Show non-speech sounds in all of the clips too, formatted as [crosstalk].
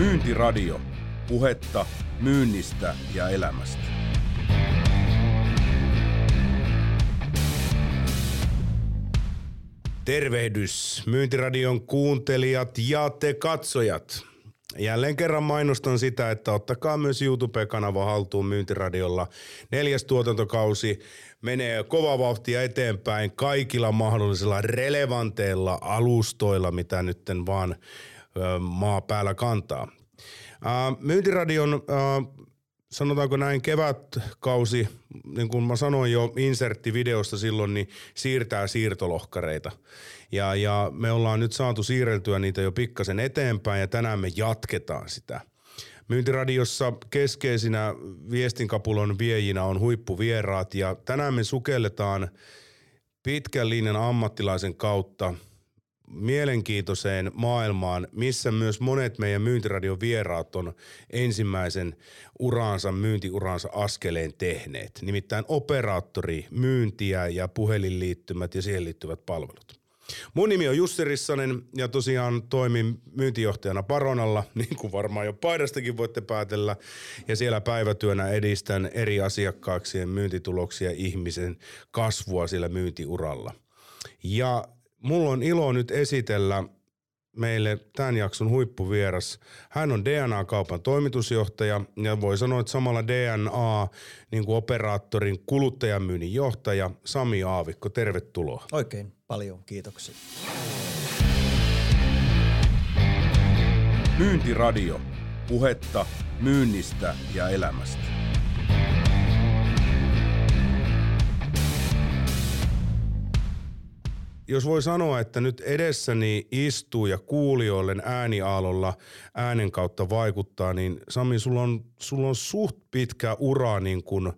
Myyntiradio. Puhetta myynnistä ja elämästä. Tervehdys Myyntiradion kuuntelijat ja te katsojat. Jälleen kerran mainostan sitä, että ottakaa myös YouTube-kanava haltuun Myyntiradiolla. Neljäs tuotantokausi menee kova vauhtia eteenpäin kaikilla mahdollisilla relevanteilla alustoilla, mitä nyt vaan maa päällä kantaa. Myyntiradion sanotaanko näin kevätkausi, niin kuin mä sanoin jo inserttivideosta silloin, niin siirtää siirtolohkareita. Ja, ja me ollaan nyt saatu siirreltyä niitä jo pikkasen eteenpäin ja tänään me jatketaan sitä. Myyntiradiossa keskeisinä viestinkapulon viejinä on huippuvieraat ja tänään me sukelletaan pitkän linjan ammattilaisen kautta mielenkiintoiseen maailmaan, missä myös monet meidän myyntiradion vieraat on ensimmäisen uraansa, myyntiuraansa askeleen tehneet. Nimittäin operaattori, myyntiä ja puhelinliittymät ja siihen liittyvät palvelut. Mun nimi on Jussi Rissanen ja tosiaan toimin myyntijohtajana Baronalla, [laughs] niin kuin varmaan jo paidastakin voitte päätellä. Ja siellä päivätyönä edistän eri asiakkaaksien myyntituloksia ihmisen kasvua sillä myyntiuralla. Ja mulla on ilo nyt esitellä meille tämän jakson huippuvieras. Hän on DNA-kaupan toimitusjohtaja ja voi sanoa, että samalla DNA niin kuin operaattorin kuluttajamyynnin johtaja Sami Aavikko. Tervetuloa. Oikein paljon kiitoksia. Myyntiradio. Puhetta myynnistä ja elämästä. Jos voi sanoa, että nyt edessäni istuu ja kuulijoille ääniaalolla äänen kautta vaikuttaa, niin Sami, sulla on, sulla on suht pitkä ura niin kuin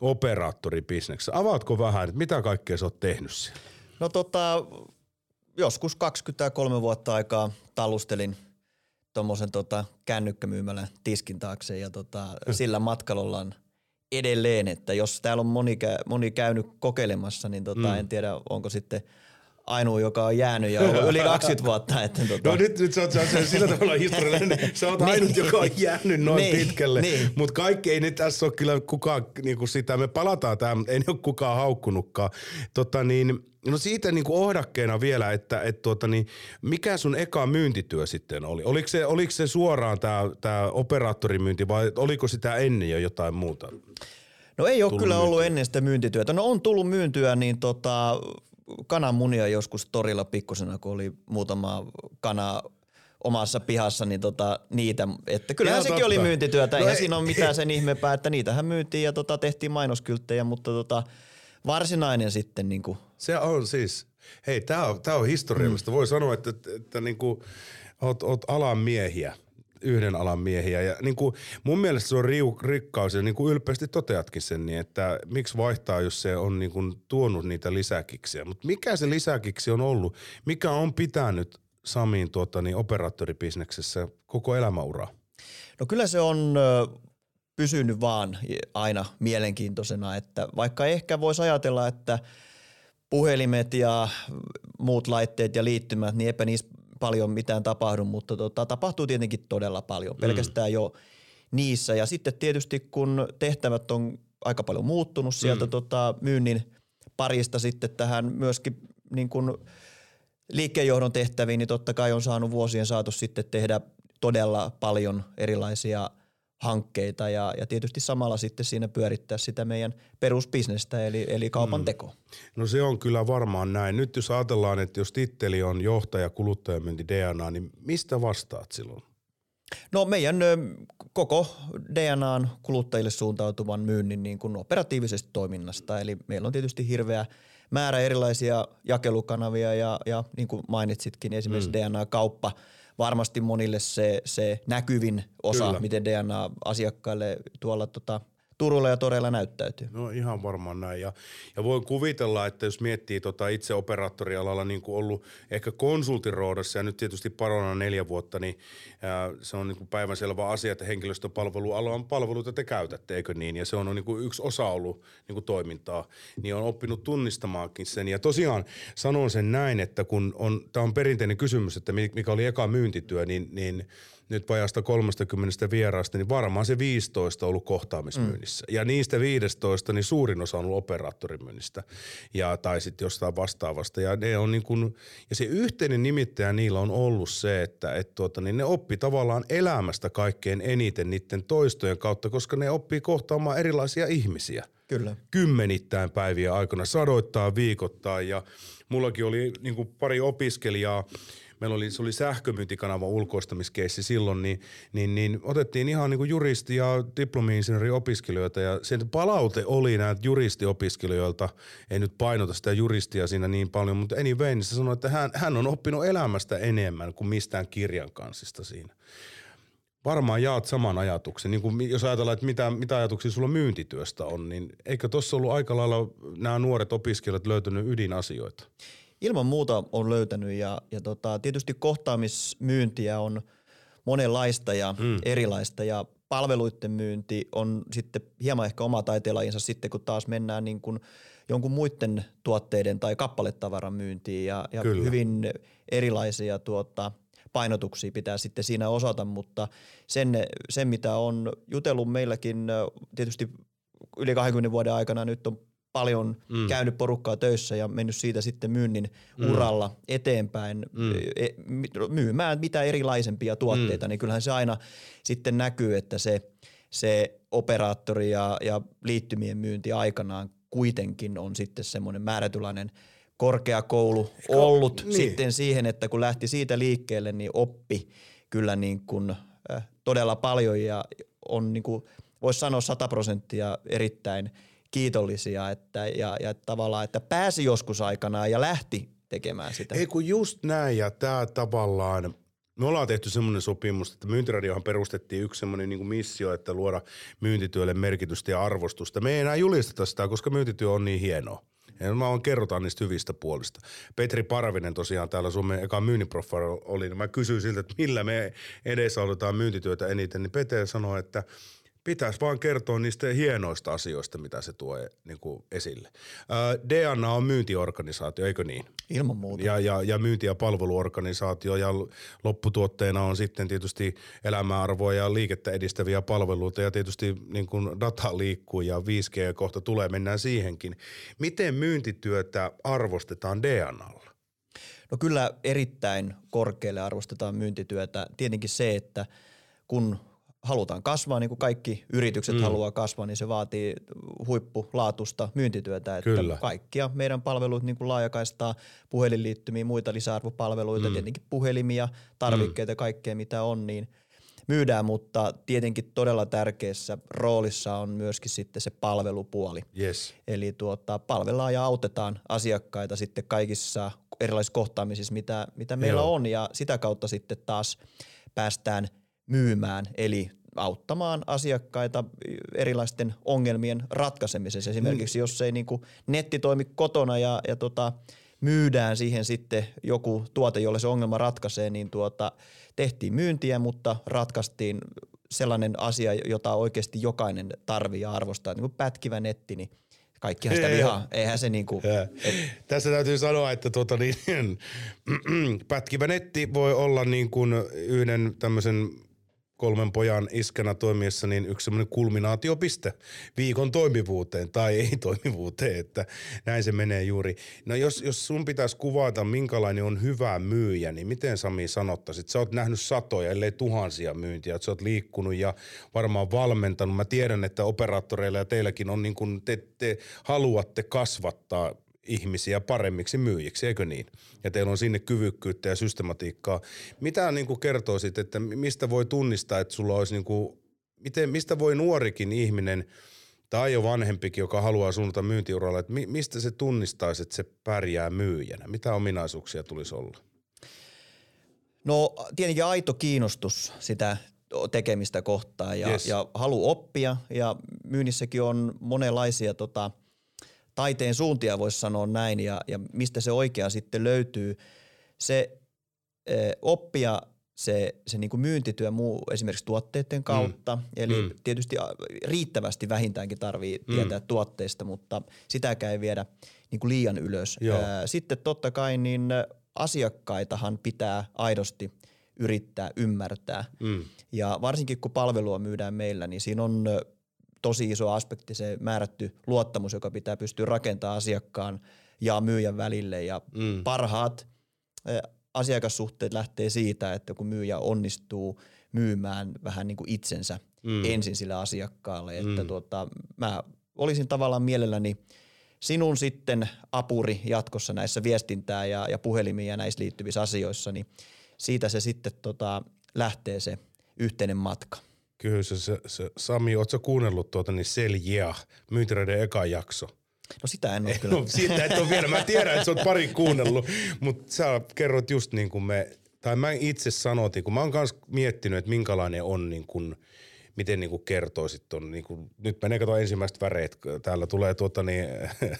operaattoribisneksessä. Avaatko vähän, että mitä kaikkea sä oot tehnyt siellä? No tota, joskus 23 vuotta aikaa talustelin tuommoisen tota, kännykkämyymälän tiskin taakse ja tota, sillä matkalla ollaan edelleen, että jos täällä on moni, moni käynyt kokeilemassa, niin tota, mm. en tiedä onko sitten – ainoa, joka on jäänyt ja ollut yli 20 vuotta. Että, tuota... No nyt, nyt sä oot, sä oot sillä tavalla historiallinen, sä oot ainut, niin. joka on jäänyt noin niin, pitkälle. Niin. Mutta kaikki ei nyt tässä ole kyllä kukaan niin sitä, me palataan tähän, ei ole kukaan haukkunutkaan. Tota niin, No siitä niin kuin ohdakkeena vielä, että et tuota, niin mikä sun eka myyntityö sitten oli? Oliko se, oliko se suoraan tämä tää operaattorimyynti vai oliko sitä ennen jo jotain muuta? No ei ole kyllä myyntiä. ollut ennen sitä myyntityötä. No on tullut myyntyä niin tota, kananmunia joskus torilla pikkusena, kun oli muutama kana omassa pihassa, niin tota, niitä, että kyllähän Ihan sekin totta. oli myyntityötä, no ei siinä ole mitään sen ihmeempää, että niitähän myytiin ja tota, tehtiin mainoskylttejä, mutta tota, varsinainen sitten niin kuin. Se on siis, hei tää on, tää on historiallista, mm. voi sanoa, että, että, että niin kuin, oot, oot alan miehiä yhden alan miehiä. Ja niin kuin, mun mielestä se on riu, rikkaus ja niin kuin ylpeästi toteatkin sen, niin että miksi vaihtaa, jos se on niin kuin tuonut niitä lisäkiksiä. Mutta mikä se lisäkiksi on ollut? Mikä on pitänyt Samin tuota, niin operaattoribisneksessä koko elämäuraa? No kyllä se on pysynyt vaan aina mielenkiintoisena, että vaikka ehkä voisi ajatella, että puhelimet ja muut laitteet ja liittymät, niin eipä niissä paljon mitään tapahdu, mutta tota, tapahtuu tietenkin todella paljon, pelkästään mm. jo niissä. Ja sitten tietysti kun tehtävät on aika paljon muuttunut sieltä mm. tota, myynnin parista sitten tähän myöskin niin kuin liikkeenjohdon tehtäviin, niin totta kai on saanut vuosien saatossa sitten tehdä todella paljon erilaisia – hankkeita ja, ja tietysti samalla sitten siinä pyörittää sitä meidän perusbisnestä eli, eli kaupan mm. teko. No se on kyllä varmaan näin. Nyt jos ajatellaan, että jos titteli on johtaja kuluttajamyynti DNA, niin mistä vastaat silloin? No meidän koko DNAn kuluttajille suuntautuvan myynnin niin kuin operatiivisesta toiminnasta. Eli meillä on tietysti hirveä määrä erilaisia jakelukanavia ja, ja niin kuin mainitsitkin esimerkiksi mm. DNA-kauppa – varmasti monille se, se näkyvin osa, Kyllä. miten DNA asiakkaille tuolla tota, Turulla ja toreilla näyttäytyy. No ihan varmaan näin. Ja, ja voin kuvitella, että jos miettii tota itse operaattorialalla niin kuin ollut ehkä konsultiroodassa ja nyt tietysti parona neljä vuotta, niin ää, se on niin kuin päivänselvä asia, että henkilöstöpalvelualan palveluita te käytätte, eikö niin? Ja se on niin kuin yksi osa ollut niin kuin toimintaa, niin on oppinut tunnistamaankin sen. Ja tosiaan sanon sen näin, että kun on, tämä on perinteinen kysymys, että mikä oli eka myyntityö, niin, niin – nyt vajasta 30 vieraasta, niin varmaan se 15 on ollut kohtaamismyynnissä. Mm. Ja niistä 15, niin suurin osa on ollut operaattorimyynnistä ja, tai sitten jostain vastaavasta. Ja, ne on niin kun, ja se yhteinen nimittäjä niillä on ollut se, että et tuota, niin ne oppi tavallaan elämästä kaikkein eniten niiden toistojen kautta, koska ne oppii kohtaamaan erilaisia ihmisiä. Kyllä. Kymmenittäin päiviä aikana, sadoittaa viikoittain ja mullakin oli niin pari opiskelijaa, meillä oli, se oli sähkömyyntikanavan ulkoistamiskeissi silloin, niin, niin, niin otettiin ihan niin kuin juristi- ja diplomi-insinööriopiskelijoita ja sen palaute oli näitä juristiopiskelijoilta, ei nyt painota sitä juristia siinä niin paljon, mutta anyway, niin se sanoi, että hän, hän on oppinut elämästä enemmän kuin mistään kirjan kanssista siinä. Varmaan jaat saman ajatuksen. Niin kuin jos ajatellaan, että mitä, mitä ajatuksia sulla myyntityöstä on, niin eikö tuossa ollut aika lailla nämä nuoret opiskelijat löytynyt ydinasioita? Ilman muuta on löytänyt ja, ja tota, tietysti kohtaamismyyntiä on monenlaista ja mm. erilaista ja palveluiden myynti on sitten hieman ehkä oma taiteenlajinsa sitten, kun taas mennään niin kuin jonkun muiden tuotteiden tai kappaletavaran myyntiin ja, ja hyvin erilaisia tuota, painotuksia pitää sitten siinä osata, mutta sen, sen mitä on jutellut meilläkin tietysti yli 20 vuoden aikana nyt on paljon mm. käynyt porukkaa töissä ja mennyt siitä sitten myynnin mm. uralla eteenpäin mm. E, myymään mitä erilaisempia tuotteita, mm. niin kyllähän se aina sitten näkyy, että se, se operaattori ja, ja liittymien myynti aikanaan kuitenkin on sitten semmoinen määrätylainen korkeakoulu ollut niin. sitten siihen, että kun lähti siitä liikkeelle, niin oppi kyllä niin kuin, äh, todella paljon ja on niin kuin, voisi sanoa 100 prosenttia erittäin – kiitollisia että, ja, ja tavallaan, että pääsi joskus aikanaan ja lähti tekemään sitä. Ei kun just näin ja tämä tavallaan, me ollaan tehty semmoinen sopimus, että myyntiradiohan perustettiin yksi semmoinen niin missio, että luoda myyntityölle merkitystä ja arvostusta. Me ei enää julisteta sitä, koska myyntityö on niin hienoa. Ja mä oon kerrotaan niistä hyvistä puolista. Petri Parvinen tosiaan täällä Suomen eka myynniprofari oli, niin mä kysyin siltä, että millä me edesautetaan myyntityötä eniten, niin Pete sanoi, että – pitäisi vaan kertoa niistä hienoista asioista, mitä se tuo niin kuin esille. DNA on myyntiorganisaatio, eikö niin? Ilman muuta. Ja, ja, ja myynti- ja palveluorganisaatio ja lopputuotteena on sitten tietysti elämäarvoa ja liikettä edistäviä palveluita ja tietysti niin kuin data liikkuu ja 5G kohta tulee, mennään siihenkin. Miten myyntityötä arvostetaan DNAlla? No kyllä erittäin korkealle arvostetaan myyntityötä. Tietenkin se, että kun halutaan kasvaa, niin kuin kaikki yritykset mm. haluaa kasvaa, niin se vaatii huippulaatusta myyntityötä. Että Kyllä. kaikkia meidän palveluita, niin kuin laajakaistaa, puhelinliittymiä, muita lisäarvopalveluita, mm. tietenkin puhelimia, tarvikkeita, mm. kaikkea mitä on, niin myydään, mutta tietenkin todella tärkeässä roolissa on myöskin sitten se palvelupuoli. Yes. Eli tuota, palvellaan ja autetaan asiakkaita sitten kaikissa erilaisissa kohtaamisissa, mitä, mitä meillä Joo. on ja sitä kautta sitten taas päästään – myymään, eli auttamaan asiakkaita erilaisten ongelmien ratkaisemisessa. Esimerkiksi mm. jos ei niin kuin netti toimi kotona ja, ja tota, myydään siihen sitten joku tuote, jolle se ongelma ratkaisee, niin tuota, tehtiin myyntiä, mutta ratkaistiin sellainen asia, jota oikeasti jokainen tarvii ja arvostaa. Niin kuin pätkivä netti, niin kaikkihan sitä vihaa. Eihän se niinku, et... Tässä täytyy sanoa, että tuota niin, [clears throat] pätkivä netti voi olla niin kuin yhden tämmöisen kolmen pojan iskänä toimiessa niin yksi semmoinen kulminaatiopiste viikon toimivuuteen tai ei-toimivuuteen, [laughs] että näin se menee juuri. No jos, jos sun pitäisi kuvata, minkälainen on hyvä myyjä, niin miten Sami sanottaisit? Sä oot nähnyt satoja, ellei tuhansia myyntiä, että sä oot liikkunut ja varmaan valmentanut. Mä tiedän, että operaattoreilla ja teilläkin on niin kuin te, te haluatte kasvattaa ihmisiä paremmiksi myyjiksi, eikö niin? Ja teillä on sinne kyvykkyyttä ja systematiikkaa. Mitä niin kuin kertoisit, että mistä voi tunnistaa, että sulla olisi niin kuin, miten, mistä voi nuorikin ihminen tai jo vanhempikin, joka haluaa suunnata myyntiuralla, että mistä se tunnistaisi, että se pärjää myyjänä? Mitä ominaisuuksia tulisi olla? No tietenkin aito kiinnostus sitä tekemistä kohtaan ja, Yes. ja halu oppia ja myynnissäkin on monenlaisia tota, taiteen suuntia voisi sanoa näin ja, ja mistä se oikea sitten löytyy. Se eh, oppia se, se niin kuin myyntityö muu esimerkiksi tuotteiden kautta, mm. eli Mm. mm. tietysti riittävästi vähintäänkin tarvii Mm. tietää tuotteista, mutta sitäkään ei viedä niin kuin liian ylös. Joo. Sitten totta kai niin asiakkaitahan pitää aidosti yrittää ymmärtää. Mm. Ja varsinkin kun palvelua myydään meillä, niin siinä on tosi iso aspekti se määrätty luottamus, joka pitää pystyä rakentamaan asiakkaan ja myyjän välille. Ja Mm. parhaat asiakassuhteet lähtee siitä, että kun myyjä onnistuu myymään vähän niin kuin itsensä mm. ensin sille asiakkaalle. Että Mm. tuota, mä olisin tavallaan mielelläni sinun sitten apuri jatkossa näissä viestintää ja, ja puhelimiin ja näissä liittyvissä asioissa, niin siitä se sitten tota, lähtee se yhteinen matka. Kyllä se, se, se Sami, ootko kuunnellut tuota niin Sell Yeah, myyntireiden eka jakso? No sitä en ole kyllä. No siitä et ole vielä, mä tiedän, että sä oot pari kuunnellut, mutta sä kerroit just niin kuin me, tai mä itse sanotin, kun mä oon kans miettinyt, että minkälainen on niin kuin, miten niin kuin kertoisit ton, niin kuin, nyt menee kato ensimmäiset väreet, täällä tulee tuota niin,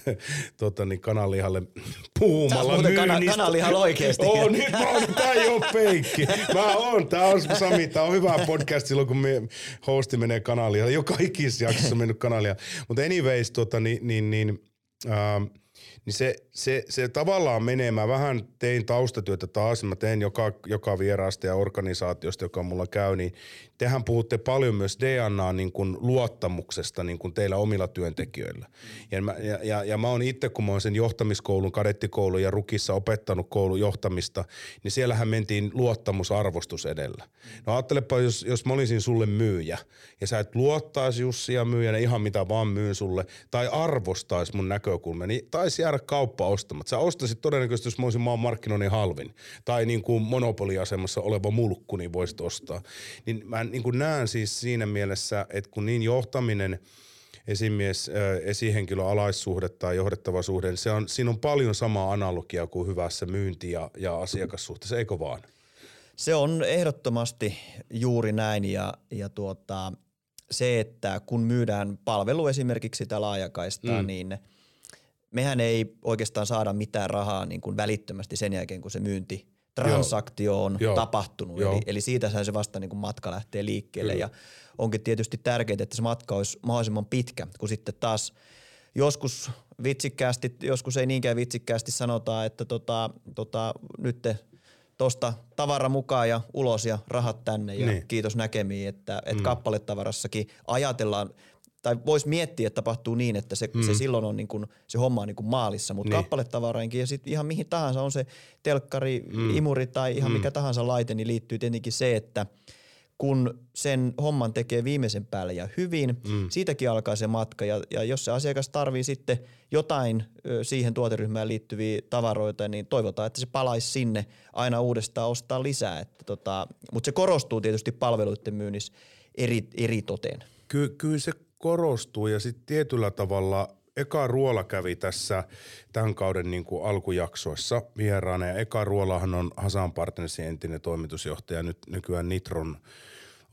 [laughs] tuota niin kananlihalle puhumalla Sä oot muuten kana- kananlihalla oikeesti. Oo, nyt mä oon, tää ei oo peikki. Mä oon, tää on Sami, tää on hyvä podcast silloin, kun me hosti menee kananlihalle. Joka ikisessä jaksossa on mennyt kananlihalle. Mutta anyways, tota, niin, niin, niin ähm, niin se, se, se tavallaan menee, mä vähän tein taustatyötä taas, mä teen joka, joka vieraasta ja organisaatiosta, joka mulla käy, niin tehän puhutte paljon myös DNA niin luottamuksesta niin kuin teillä omilla työntekijöillä. Ja mä, ja, ja, ja mä oon itse, kun mä oon sen johtamiskoulun, kadettikoulun ja rukissa opettanut koulun johtamista, niin siellähän mentiin luottamusarvostus edellä. No ajattelepa, jos, jos mä olisin sulle myyjä ja sä et luottaisi Jussia myyjänä ihan mitä vaan myyn sulle tai arvostaisi mun näkökulma, niin taisi jäädä kauppa ostamatta. Sä ostasit todennäköisesti, jos mä olisin maan markkinoinnin halvin tai niin kuin monopoliasemassa oleva mulkku, niin voisit ostaa. Niin mä niin kuin näen siis siinä mielessä, että kun niin johtaminen esimies, esihenkilö, alaissuhde tai johdettava suhde, niin se on, siinä on paljon samaa analogiaa kuin hyvässä myynti- ja, ja asiakassuhteessa, eikö vaan? Se on ehdottomasti juuri näin ja, ja tuota, se, että kun myydään palvelu esimerkiksi sitä laajakaistaa, mm. niin mehän ei oikeastaan saada mitään rahaa niin kuin välittömästi sen jälkeen, kun se myynti transaktio on Joo. tapahtunut. Joo. Eli, eli siitähän se vasta niin kuin matka lähtee liikkeelle Kyllä. ja onkin tietysti tärkeää, että se matka olisi mahdollisimman pitkä, kun sitten taas joskus vitsikkäästi, joskus ei niinkään vitsikkäästi sanotaan, että tota, tota, nyt te tosta tavara mukaan ja ulos ja rahat tänne ja Niin. kiitos näkemiin, että, että mm. kappaletavarassakin ajatellaan tai voisi miettiä, että tapahtuu niin, että se, Mm. se silloin on niin kuin, se homma on niin kuin maalissa, mutta Niin. kappaletavarainkin ja sitten ihan mihin tahansa on se telkkari, Mm. imuri tai ihan Mm. mikä tahansa laite, niin liittyy tietenkin se, että kun sen homman tekee viimeisen päälle ja hyvin, Mm. mm. siitäkin alkaa se matka ja, ja jos se asiakas tarvii sitten jotain ö, siihen tuoteryhmään liittyviä tavaroita, niin toivotaan, että se palaisi sinne aina uudestaan ostaa lisää. Että tota, mutta se korostuu tietysti palveluiden myynnissä eri, eri toteen. Ky- kyllä se korostuu ja sitten tietyllä tavalla Eka Ruola kävi tässä tämän kauden niin kuin alkujaksoissa vieraana. Ja Eka Ruolahan on Hasan Partnersin entinen toimitusjohtaja, nyt nykyään Nitron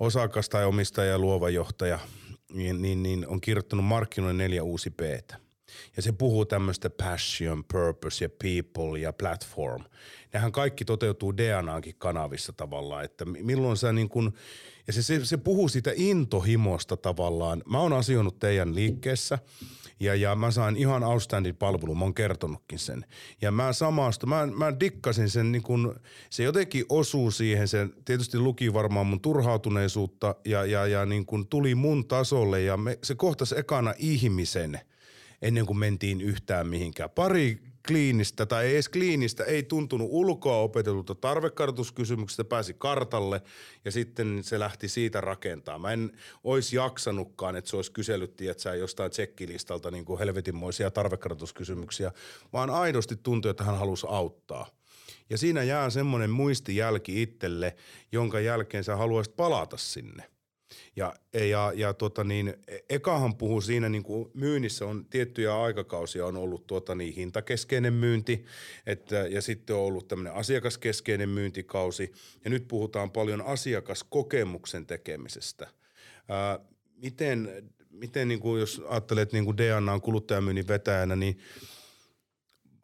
osakas tai omistaja ja luova johtaja, niin, niin, niin on kirjoittanut markkinoille neljä uusi p ja se puhuu tämmöistä passion, purpose ja people ja platform. Nehän kaikki toteutuu DNAnkin kanavissa tavallaan, että mi- milloin sä niin kun, ja se, se, se puhuu siitä intohimosta tavallaan. Mä oon asioinut teidän liikkeessä ja, ja mä sain ihan outstanding palvelun, mä oon kertonutkin sen. Ja mä samasta, mä, mä dikkasin sen niin kun, se jotenkin osuu siihen, se tietysti luki varmaan mun turhautuneisuutta ja, ja, ja niin kun tuli mun tasolle ja me, se kohtasi ekana ihmisen – ennen kuin mentiin yhtään mihinkään. Pari kliinistä tai ei edes kliinistä ei tuntunut ulkoa opetetulta tarvekartoituskysymyksestä, pääsi kartalle ja sitten se lähti siitä rakentaa. Mä en olisi jaksanutkaan, että se olisi kysellyt, että sä jostain tsekkilistalta niin kuin helvetinmoisia tarvekartoituskysymyksiä, vaan aidosti tuntui, että hän halusi auttaa. Ja siinä jää semmoinen muistijälki itselle, jonka jälkeen sä haluaisit palata sinne. Ja, ja, ja tota niin, ekahan puhuu siinä niin kuin myynnissä on tiettyjä aikakausia on ollut tuota niin, hintakeskeinen myynti että, ja sitten on ollut tämmöinen asiakaskeskeinen myyntikausi ja nyt puhutaan paljon asiakaskokemuksen tekemisestä. Ää, miten, miten niin kuin jos ajattelet niin kuin DNA on kuluttajamyynnin vetäjänä, niin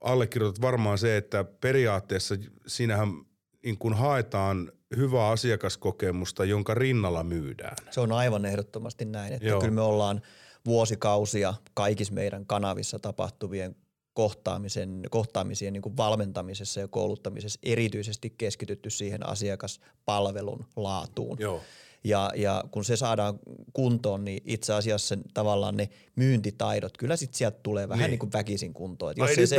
allekirjoitat varmaan se, että periaatteessa siinähän niin kuin haetaan hyvää asiakaskokemusta, jonka rinnalla myydään. Se on aivan ehdottomasti näin, että Joo. kyllä me ollaan vuosikausia kaikissa meidän kanavissa tapahtuvien kohtaamisen, kohtaamisien niin kuin valmentamisessa ja kouluttamisessa erityisesti keskitytty siihen asiakaspalvelun laatuun. Joo. Ja, ja kun se saadaan kuntoon, niin itse asiassa tavallaan ne myyntitaidot, kyllä sitten sieltä tulee vähän niin. niin kuin väkisin kuntoon. jos ei se,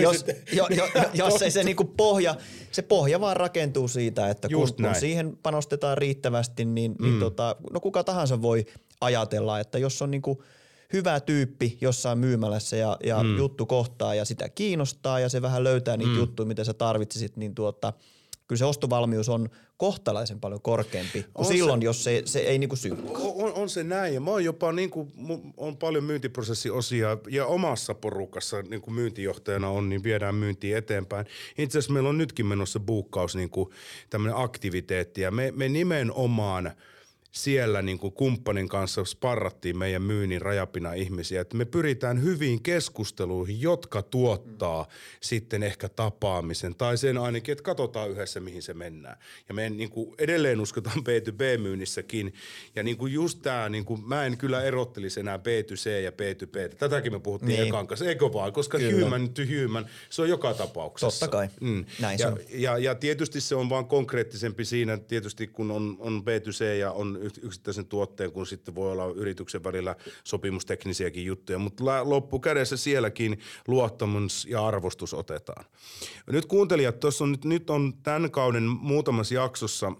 jos, jo, jo, jos ei se niin kuin pohja, se pohja vaan rakentuu siitä, että kun, kun siihen panostetaan riittävästi, niin, niin mm. niin tota, no kuka tahansa voi ajatella, että jos on niin kuin hyvä tyyppi jossain myymälässä ja, ja mm. juttu kohtaa ja sitä kiinnostaa ja se vähän löytää niitä mm. juttuja, mitä sä tarvitsisit, niin tuota – kyllä se ostovalmius on kohtalaisen paljon korkeampi kuin on silloin, se, jos se, se ei niinku synkkaa. On, on, se näin ja mä oon jopa niinku, on paljon myyntiprosessiosia ja omassa porukassa niinku myyntijohtajana on, niin viedään myyntiä eteenpäin. Itse asiassa meillä on nytkin menossa buukkaus niinku tämmöinen aktiviteetti ja me, me nimenomaan – siellä niin kuin kumppanin kanssa sparrattiin meidän myynnin rajapina ihmisiä, että me pyritään hyviin keskusteluihin, jotka tuottaa mm. sitten ehkä tapaamisen tai sen ainakin, että katsotaan yhdessä, mihin se mennään. Ja me niin kuin edelleen uskotaan B2B-myynnissäkin ja niin kuin just tämä, niin kuin, mä en kyllä erottelisi enää B2C ja B2B. Tätäkin me puhuttiin niin. ekan kanssa, eikö vaan, koska kyllä. human to human, se on joka tapauksessa. Totta kai, mm. näin ja, se on. Ja, ja tietysti se on vaan konkreettisempi siinä, tietysti kun on, on B2C ja on yksittäisen tuotteen, kun sitten voi olla yrityksen välillä sopimusteknisiäkin juttuja, mutta loppukädessä sielläkin luottamus ja arvostus otetaan. Nyt kuuntelijat, tuossa on nyt, on tämän kauden muutamassa jaksossa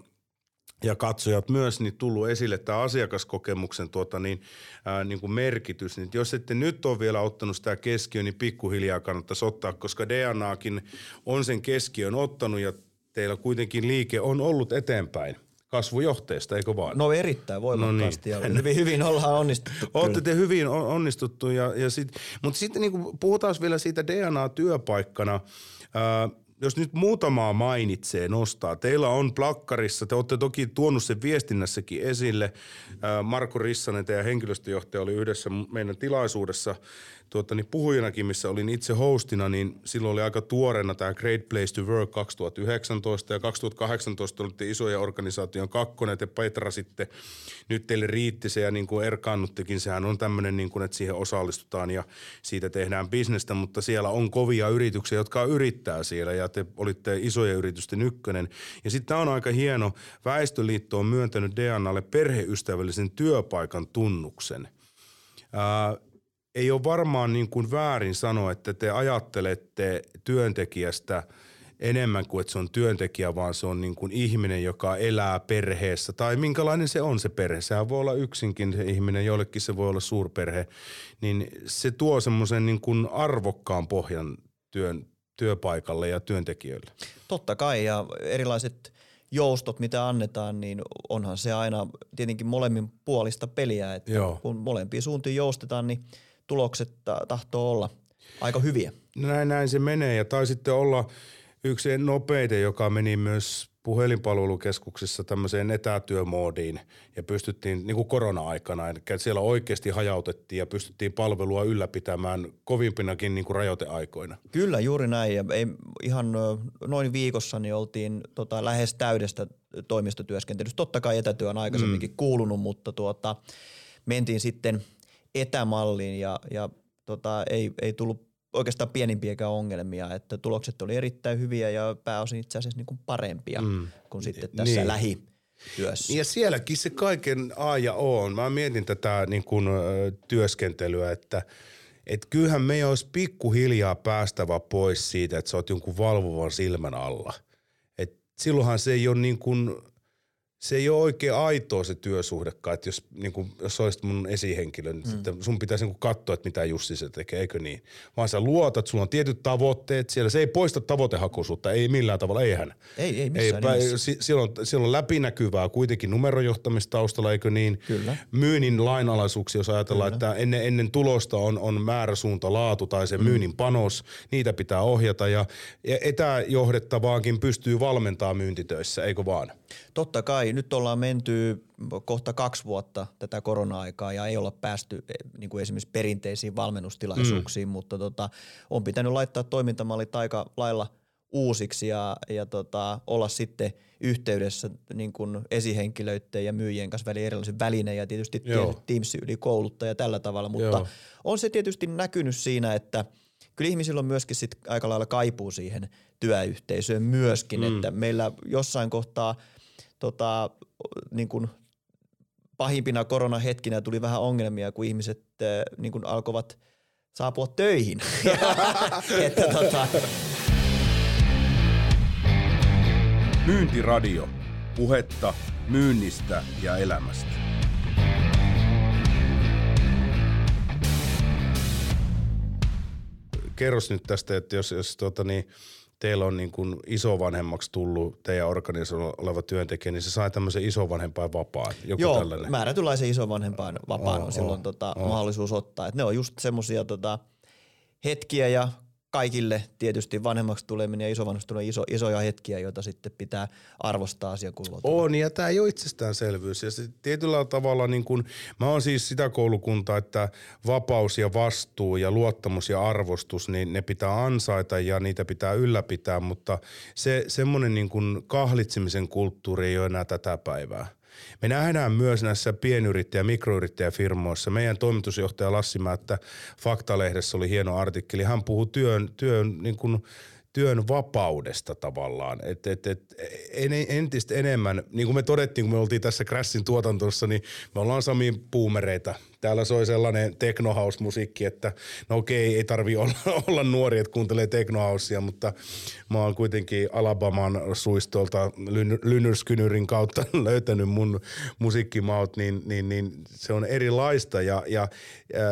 ja katsojat myös niin tullut esille tämä asiakaskokemuksen tuota, niin, ää, niin kuin merkitys. Niin jos ette nyt ole vielä ottanut sitä keskiöön, niin pikkuhiljaa kannattaisi ottaa, koska DNAkin on sen keskiön ottanut ja teillä kuitenkin liike on ollut eteenpäin – kasvujohteesta, eikö vaan? No erittäin voimakkaasti no niin. ja hyvin, hyvin ollaan onnistuttu. Olette te hyvin onnistuttu, ja, ja sit, mutta sitten niin puhutaan vielä siitä DNA-työpaikkana. Ää, jos nyt muutamaa mainitsee, nostaa. Teillä on plakkarissa, te olette toki tuonut sen viestinnässäkin esille. Marko Rissanen, teidän henkilöstöjohtaja, oli yhdessä meidän tilaisuudessa – tuota, niin puhujanakin, missä olin itse hostina, niin silloin oli aika tuoreena tämä Great Place to Work 2019 ja 2018 olitte isoja organisaation kakkonen, te Petra sitten, nyt teille riitti se ja niin kuin erkaannuttekin, sehän on tämmöinen, niin kuin, että siihen osallistutaan ja siitä tehdään bisnestä, mutta siellä on kovia yrityksiä, jotka yrittää siellä ja te olitte isoja yritysten ykkönen. Ja sitten tämä on aika hieno, Väestöliitto on myöntänyt DNAlle perheystävällisen työpaikan tunnuksen ei ole varmaan niin kuin väärin sanoa, että te ajattelette työntekijästä enemmän kuin, että se on työntekijä, vaan se on niin kuin ihminen, joka elää perheessä. Tai minkälainen se on se perhe. Sehän voi olla yksinkin se ihminen, jollekin se voi olla suurperhe. Niin se tuo semmoisen niin kuin arvokkaan pohjan työn, työpaikalle ja työntekijöille. Totta kai ja erilaiset joustot, mitä annetaan, niin onhan se aina tietenkin molemmin puolista peliä. Että Joo. kun molempiin suuntiin joustetaan, niin – tulokset tahtoo olla aika hyviä. Näin, näin se menee ja taisitte olla yksi nopeita, joka meni myös puhelinpalvelukeskuksessa tämmöiseen etätyömoodiin ja pystyttiin niin kuin korona-aikana, eli siellä oikeasti hajautettiin ja pystyttiin palvelua ylläpitämään kovimpinakin niin kuin rajoiteaikoina. Kyllä, juuri näin ja ei, ihan noin viikossa niin oltiin tota, lähes täydestä toimistotyöskentelystä. Totta kai etätyö on aikaisemminkin mm. kuulunut, mutta tuota, mentiin sitten – etämalliin ja, ja tota, ei, ei tullut oikeastaan pienimpiäkään ongelmia, että tulokset oli erittäin hyviä ja pääosin itse asiassa niin kuin parempia mm. kuin sitten tässä niin. lähi työssä. Ja sielläkin se kaiken A ja O on. Mä mietin tätä niin kuin, työskentelyä, että et kyllähän me olisi pikkuhiljaa päästävä pois siitä, että sä oot jonkun valvovan silmän alla. Et silloinhan se ei ole niin kuin se ei ole oikein aitoa se työsuhdekaan, että jos, niin kuin, jos olisit mun esihenkilö, niin mm. sun pitäisi niin katsoa, että mitä Jussi se tekee, eikö niin? Vaan sä luotat, sulla on tietyt tavoitteet siellä, se ei poista tavoitehakuisuutta, ei millään tavalla, eihän. Ei, ei missään ei, si, siellä, on, siellä on läpinäkyvää kuitenkin numerojohtamistaustalla, eikö niin? Kyllä. Myynnin lainalaisuuksia, jos ajatellaan, Kyllä. että ennen, ennen tulosta on, on määrä, suunta, laatu tai se mm. myynnin panos, niitä pitää ohjata ja etäjohdettavaakin pystyy valmentaa myyntitöissä, eikö vaan? Totta kai. Nyt ollaan menty kohta kaksi vuotta tätä korona-aikaa ja ei olla päästy eh, niin kuin esimerkiksi perinteisiin valmennustilaisuuksiin, mm. mutta tota, on pitänyt laittaa toimintamallit aika lailla uusiksi ja, ja tota, olla sitten yhteydessä niin kuin esihenkilöiden ja myyjien kanssa väliin erilaisen välineen ja tietysti Teams yli kouluttaa ja tällä tavalla, mutta Joo. on se tietysti näkynyt siinä, että kyllä ihmisillä on myöskin sit aika lailla kaipuu siihen työyhteisöön myöskin, mm. että meillä jossain kohtaa – tota, niin kuin pahimpina koronahetkinä tuli vähän ongelmia, kun ihmiset äh, niin kuin alkoivat saapua töihin. [laughs] että, tota... Myyntiradio. Puhetta myynnistä ja elämästä. Kerros nyt tästä, että jos, jos tota niin, teillä on niin kuin isovanhemmaksi tullut teidän organisaatiolla oleva työntekijä, niin se sai tämmöisen isovanhempain vapaan. Joku Joo, tällainen. määrätynlaisen isovanhempain vapaan oh, on silloin oh, tota, oh. mahdollisuus ottaa. Et ne on just semmoisia tota, hetkiä ja kaikille tietysti vanhemmaksi tuleminen ja isovanhemmaksi tuleminen iso, isoja hetkiä, joita sitten pitää arvostaa asiakulua. On, ja tämä ei ole itsestäänselvyys. Ja tietyllä tavalla, niin kun, mä oon siis sitä koulukuntaa, että vapaus ja vastuu ja luottamus ja arvostus, niin ne pitää ansaita ja niitä pitää ylläpitää, mutta se semmoinen niin kahlitsemisen kulttuuri ei ole enää tätä päivää. Me nähdään myös näissä pienyrittäjä- ja mikroyrittäjäfirmoissa. Meidän toimitusjohtaja Lassi Määttä Faktalehdessä oli hieno artikkeli. Hän puhuu työn, työn niin kuin työn vapaudesta tavallaan. Et, et, et, en, entistä enemmän, niin kuin me todettiin, kun me oltiin tässä Crashin tuotantossa, niin me ollaan Sami puumereita. Täällä soi sellainen technohouse-musiikki, että no okei, ei tarvi olla, [laughs] olla nuori, että kuuntelee technohousea, mutta mä oon kuitenkin Alabaman suistolta Lynyrskynyrin kautta [laughs] löytänyt mun musiikkimaut, niin, niin, niin se on erilaista ja, ja, ja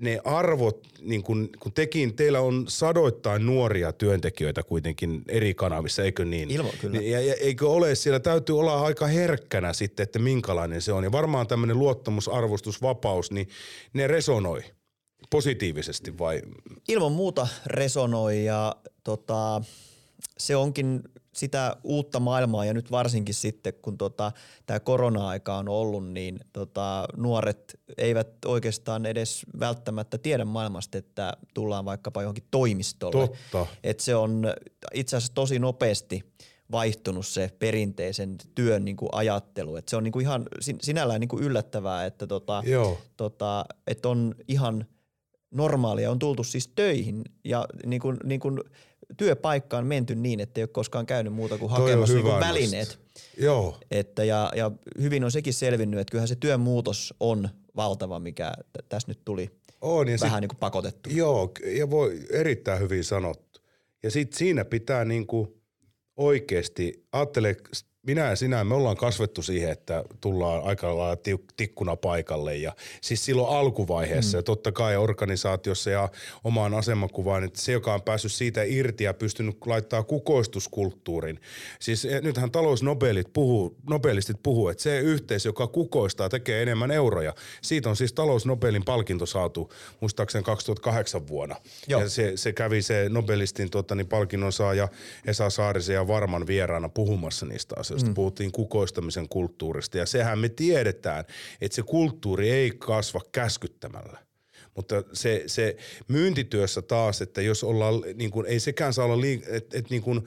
ne arvot, niin kun, kun tekin, teillä on sadoittain nuoria työntekijöitä kuitenkin eri kanavissa, eikö niin? Ilman, kyllä. Ja, ja eikö ole, siellä täytyy olla aika herkkänä sitten, että minkälainen se on. Ja varmaan tämmöinen luottamus, arvostus, vapaus, niin ne resonoi positiivisesti vai? Ilman muuta resonoi ja tota, se onkin sitä uutta maailmaa ja nyt varsinkin sitten, kun tota, tämä korona-aika on ollut, niin tota, nuoret eivät oikeastaan edes välttämättä tiedä maailmasta, että tullaan vaikkapa johonkin toimistolle. Totta. Et se on itse asiassa tosi nopeasti vaihtunut se perinteisen työn niin kuin ajattelu. Et se on niin kuin ihan sinällään niin kuin yllättävää, että tota, tota, et on ihan normaalia, on tultu siis töihin ja niin kuin, niin kuin – työpaikkaan menty niin, että ei ole koskaan käynyt muuta kuin hakemassa niin kuin välineet. Joo. Että ja, ja hyvin on sekin selvinnyt, että kyllähän se työn muutos on valtava, mikä t- tässä nyt tuli on, ja vähän sit, niin kuin pakotettu. Joo, ja voi erittäin hyvin sanottu. Ja sitten siinä pitää niin kuin oikeasti, ajattele minä ja sinä, me ollaan kasvettu siihen, että tullaan aika lailla tikkuna paikalle ja siis silloin alkuvaiheessa mm. ja totta kai organisaatiossa ja omaan asemakuvaan, että se, joka on päässyt siitä irti ja pystynyt laittaa kukoistuskulttuurin. Siis eh, nythän talousnobelit puhuu, nobelistit puhuu, että se yhteisö, joka kukoistaa, tekee enemmän euroja. Siitä on siis talousnobelin palkinto saatu muistaakseni 2008 vuonna. Joo. Ja se, se kävi se Nobelistin tota, niin palkinnon saaja Esa Saarisen ja Varman vieraana puhumassa niistä asioista asioista, mm. puhuttiin kukoistamisen kulttuurista ja sehän me tiedetään, että se kulttuuri ei kasva käskyttämällä. Mutta se, se myyntityössä taas, että jos ollaan, niin kuin, ei sekään saa olla, liik- että et, niin kuin,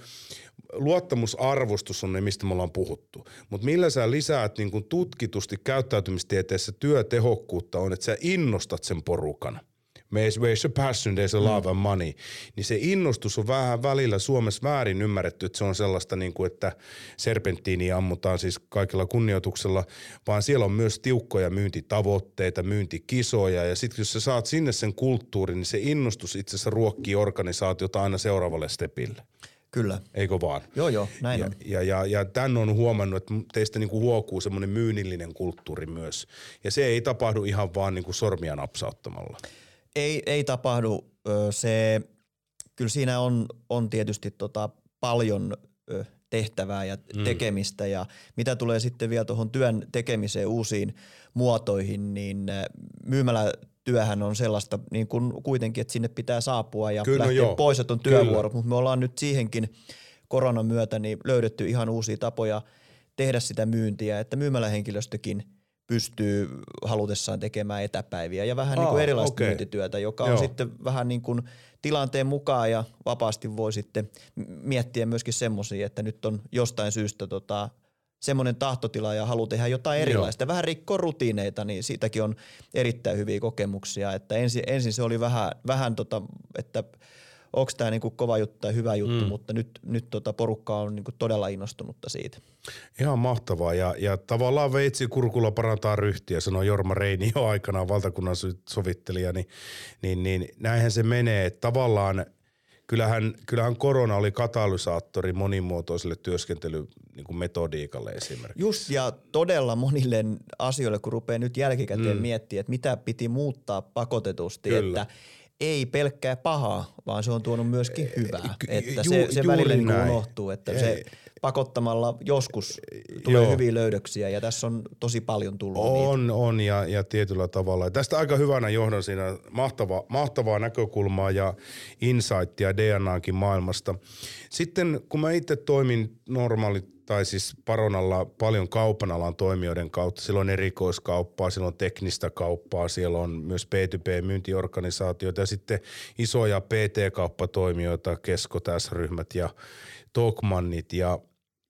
luottamusarvostus on ne, mistä me ollaan puhuttu. Mutta millä sä lisäät niin kuin tutkitusti käyttäytymistieteessä työtehokkuutta on, että sä innostat sen porukan – Where's a passion, there's a mm. love and money. Niin se innostus on vähän välillä Suomessa väärin ymmärretty, että se on sellaista niin kuin, että serpenttiini ammutaan siis kaikilla kunnioituksella, vaan siellä on myös tiukkoja myyntitavoitteita, myyntikisoja ja sitten jos sä saat sinne sen kulttuurin, niin se innostus itse asiassa ruokkii organisaatiota aina seuraavalle stepille. Kyllä. Eikö vaan? Joo, joo, näin ja, on. Ja, ja, ja tämän on huomannut, että teistä niinku huokuu semmoinen myynnillinen kulttuuri myös. Ja se ei tapahdu ihan vaan niinku sormia napsauttamalla. Ei, ei tapahdu. Se, kyllä siinä on, on tietysti tota paljon tehtävää ja mm. tekemistä ja mitä tulee sitten vielä tuohon työn tekemiseen uusiin muotoihin, niin myymälä työhän on sellaista niin kuin kuitenkin, että sinne pitää saapua ja Kyllä, lähteä joo. pois, että on työvuorot, mutta me ollaan nyt siihenkin koronan myötä niin löydetty ihan uusia tapoja tehdä sitä myyntiä, että myymälähenkilöstökin pystyy halutessaan tekemään etäpäiviä ja vähän Aa, niin kuin erilaista okay. myyntityötä, joka Joo. on sitten vähän niin kuin tilanteen mukaan ja vapaasti voi sitten miettiä myöskin semmoisia, että nyt on jostain syystä tota, semmoinen tahtotila ja halu tehdä jotain erilaista, Joo. vähän rikkoa rutiineita, niin siitäkin on erittäin hyviä kokemuksia. Että ensin, ensin se oli vähän, vähän tota, että onko tämä niinku kova juttu tai hyvä juttu, mm. mutta nyt, nyt tota porukka on niinku todella innostunutta siitä. Ihan mahtavaa ja, ja tavallaan veitsi kurkulla parantaa ryhtiä, sanoi Jorma Reini jo aikanaan valtakunnan sovittelija, niin, niin, niin näinhän se menee, että tavallaan – kyllähän, kyllähän korona oli katalysaattori monimuotoiselle työskentelymetodiikalle niin esimerkiksi. Just ja todella monille asioille, kun rupeaa nyt jälkikäteen mm. miettimään, että mitä piti muuttaa pakotetusti, Kyllä. että ei pelkkää pahaa, vaan se on tuonut myöskin hyvää. Että ju, se, se välillä niin unohtuu, että se pakottamalla joskus tulee Joo. hyviä löydöksiä ja tässä on tosi paljon tullut On, niitä. on ja, ja tietyllä tavalla. Tästä aika hyvänä johdon siinä mahtava, mahtavaa näkökulmaa ja insightia DNAnkin maailmasta. Sitten kun mä itse toimin normaali tai siis Paronalla paljon kaupanalan toimijoiden kautta. Siellä on erikoiskauppaa, siellä on teknistä kauppaa, siellä on myös P2P-myyntiorganisaatioita ja sitten isoja PT-kauppatoimijoita, Kesko, ryhmät ja Tokmannit ja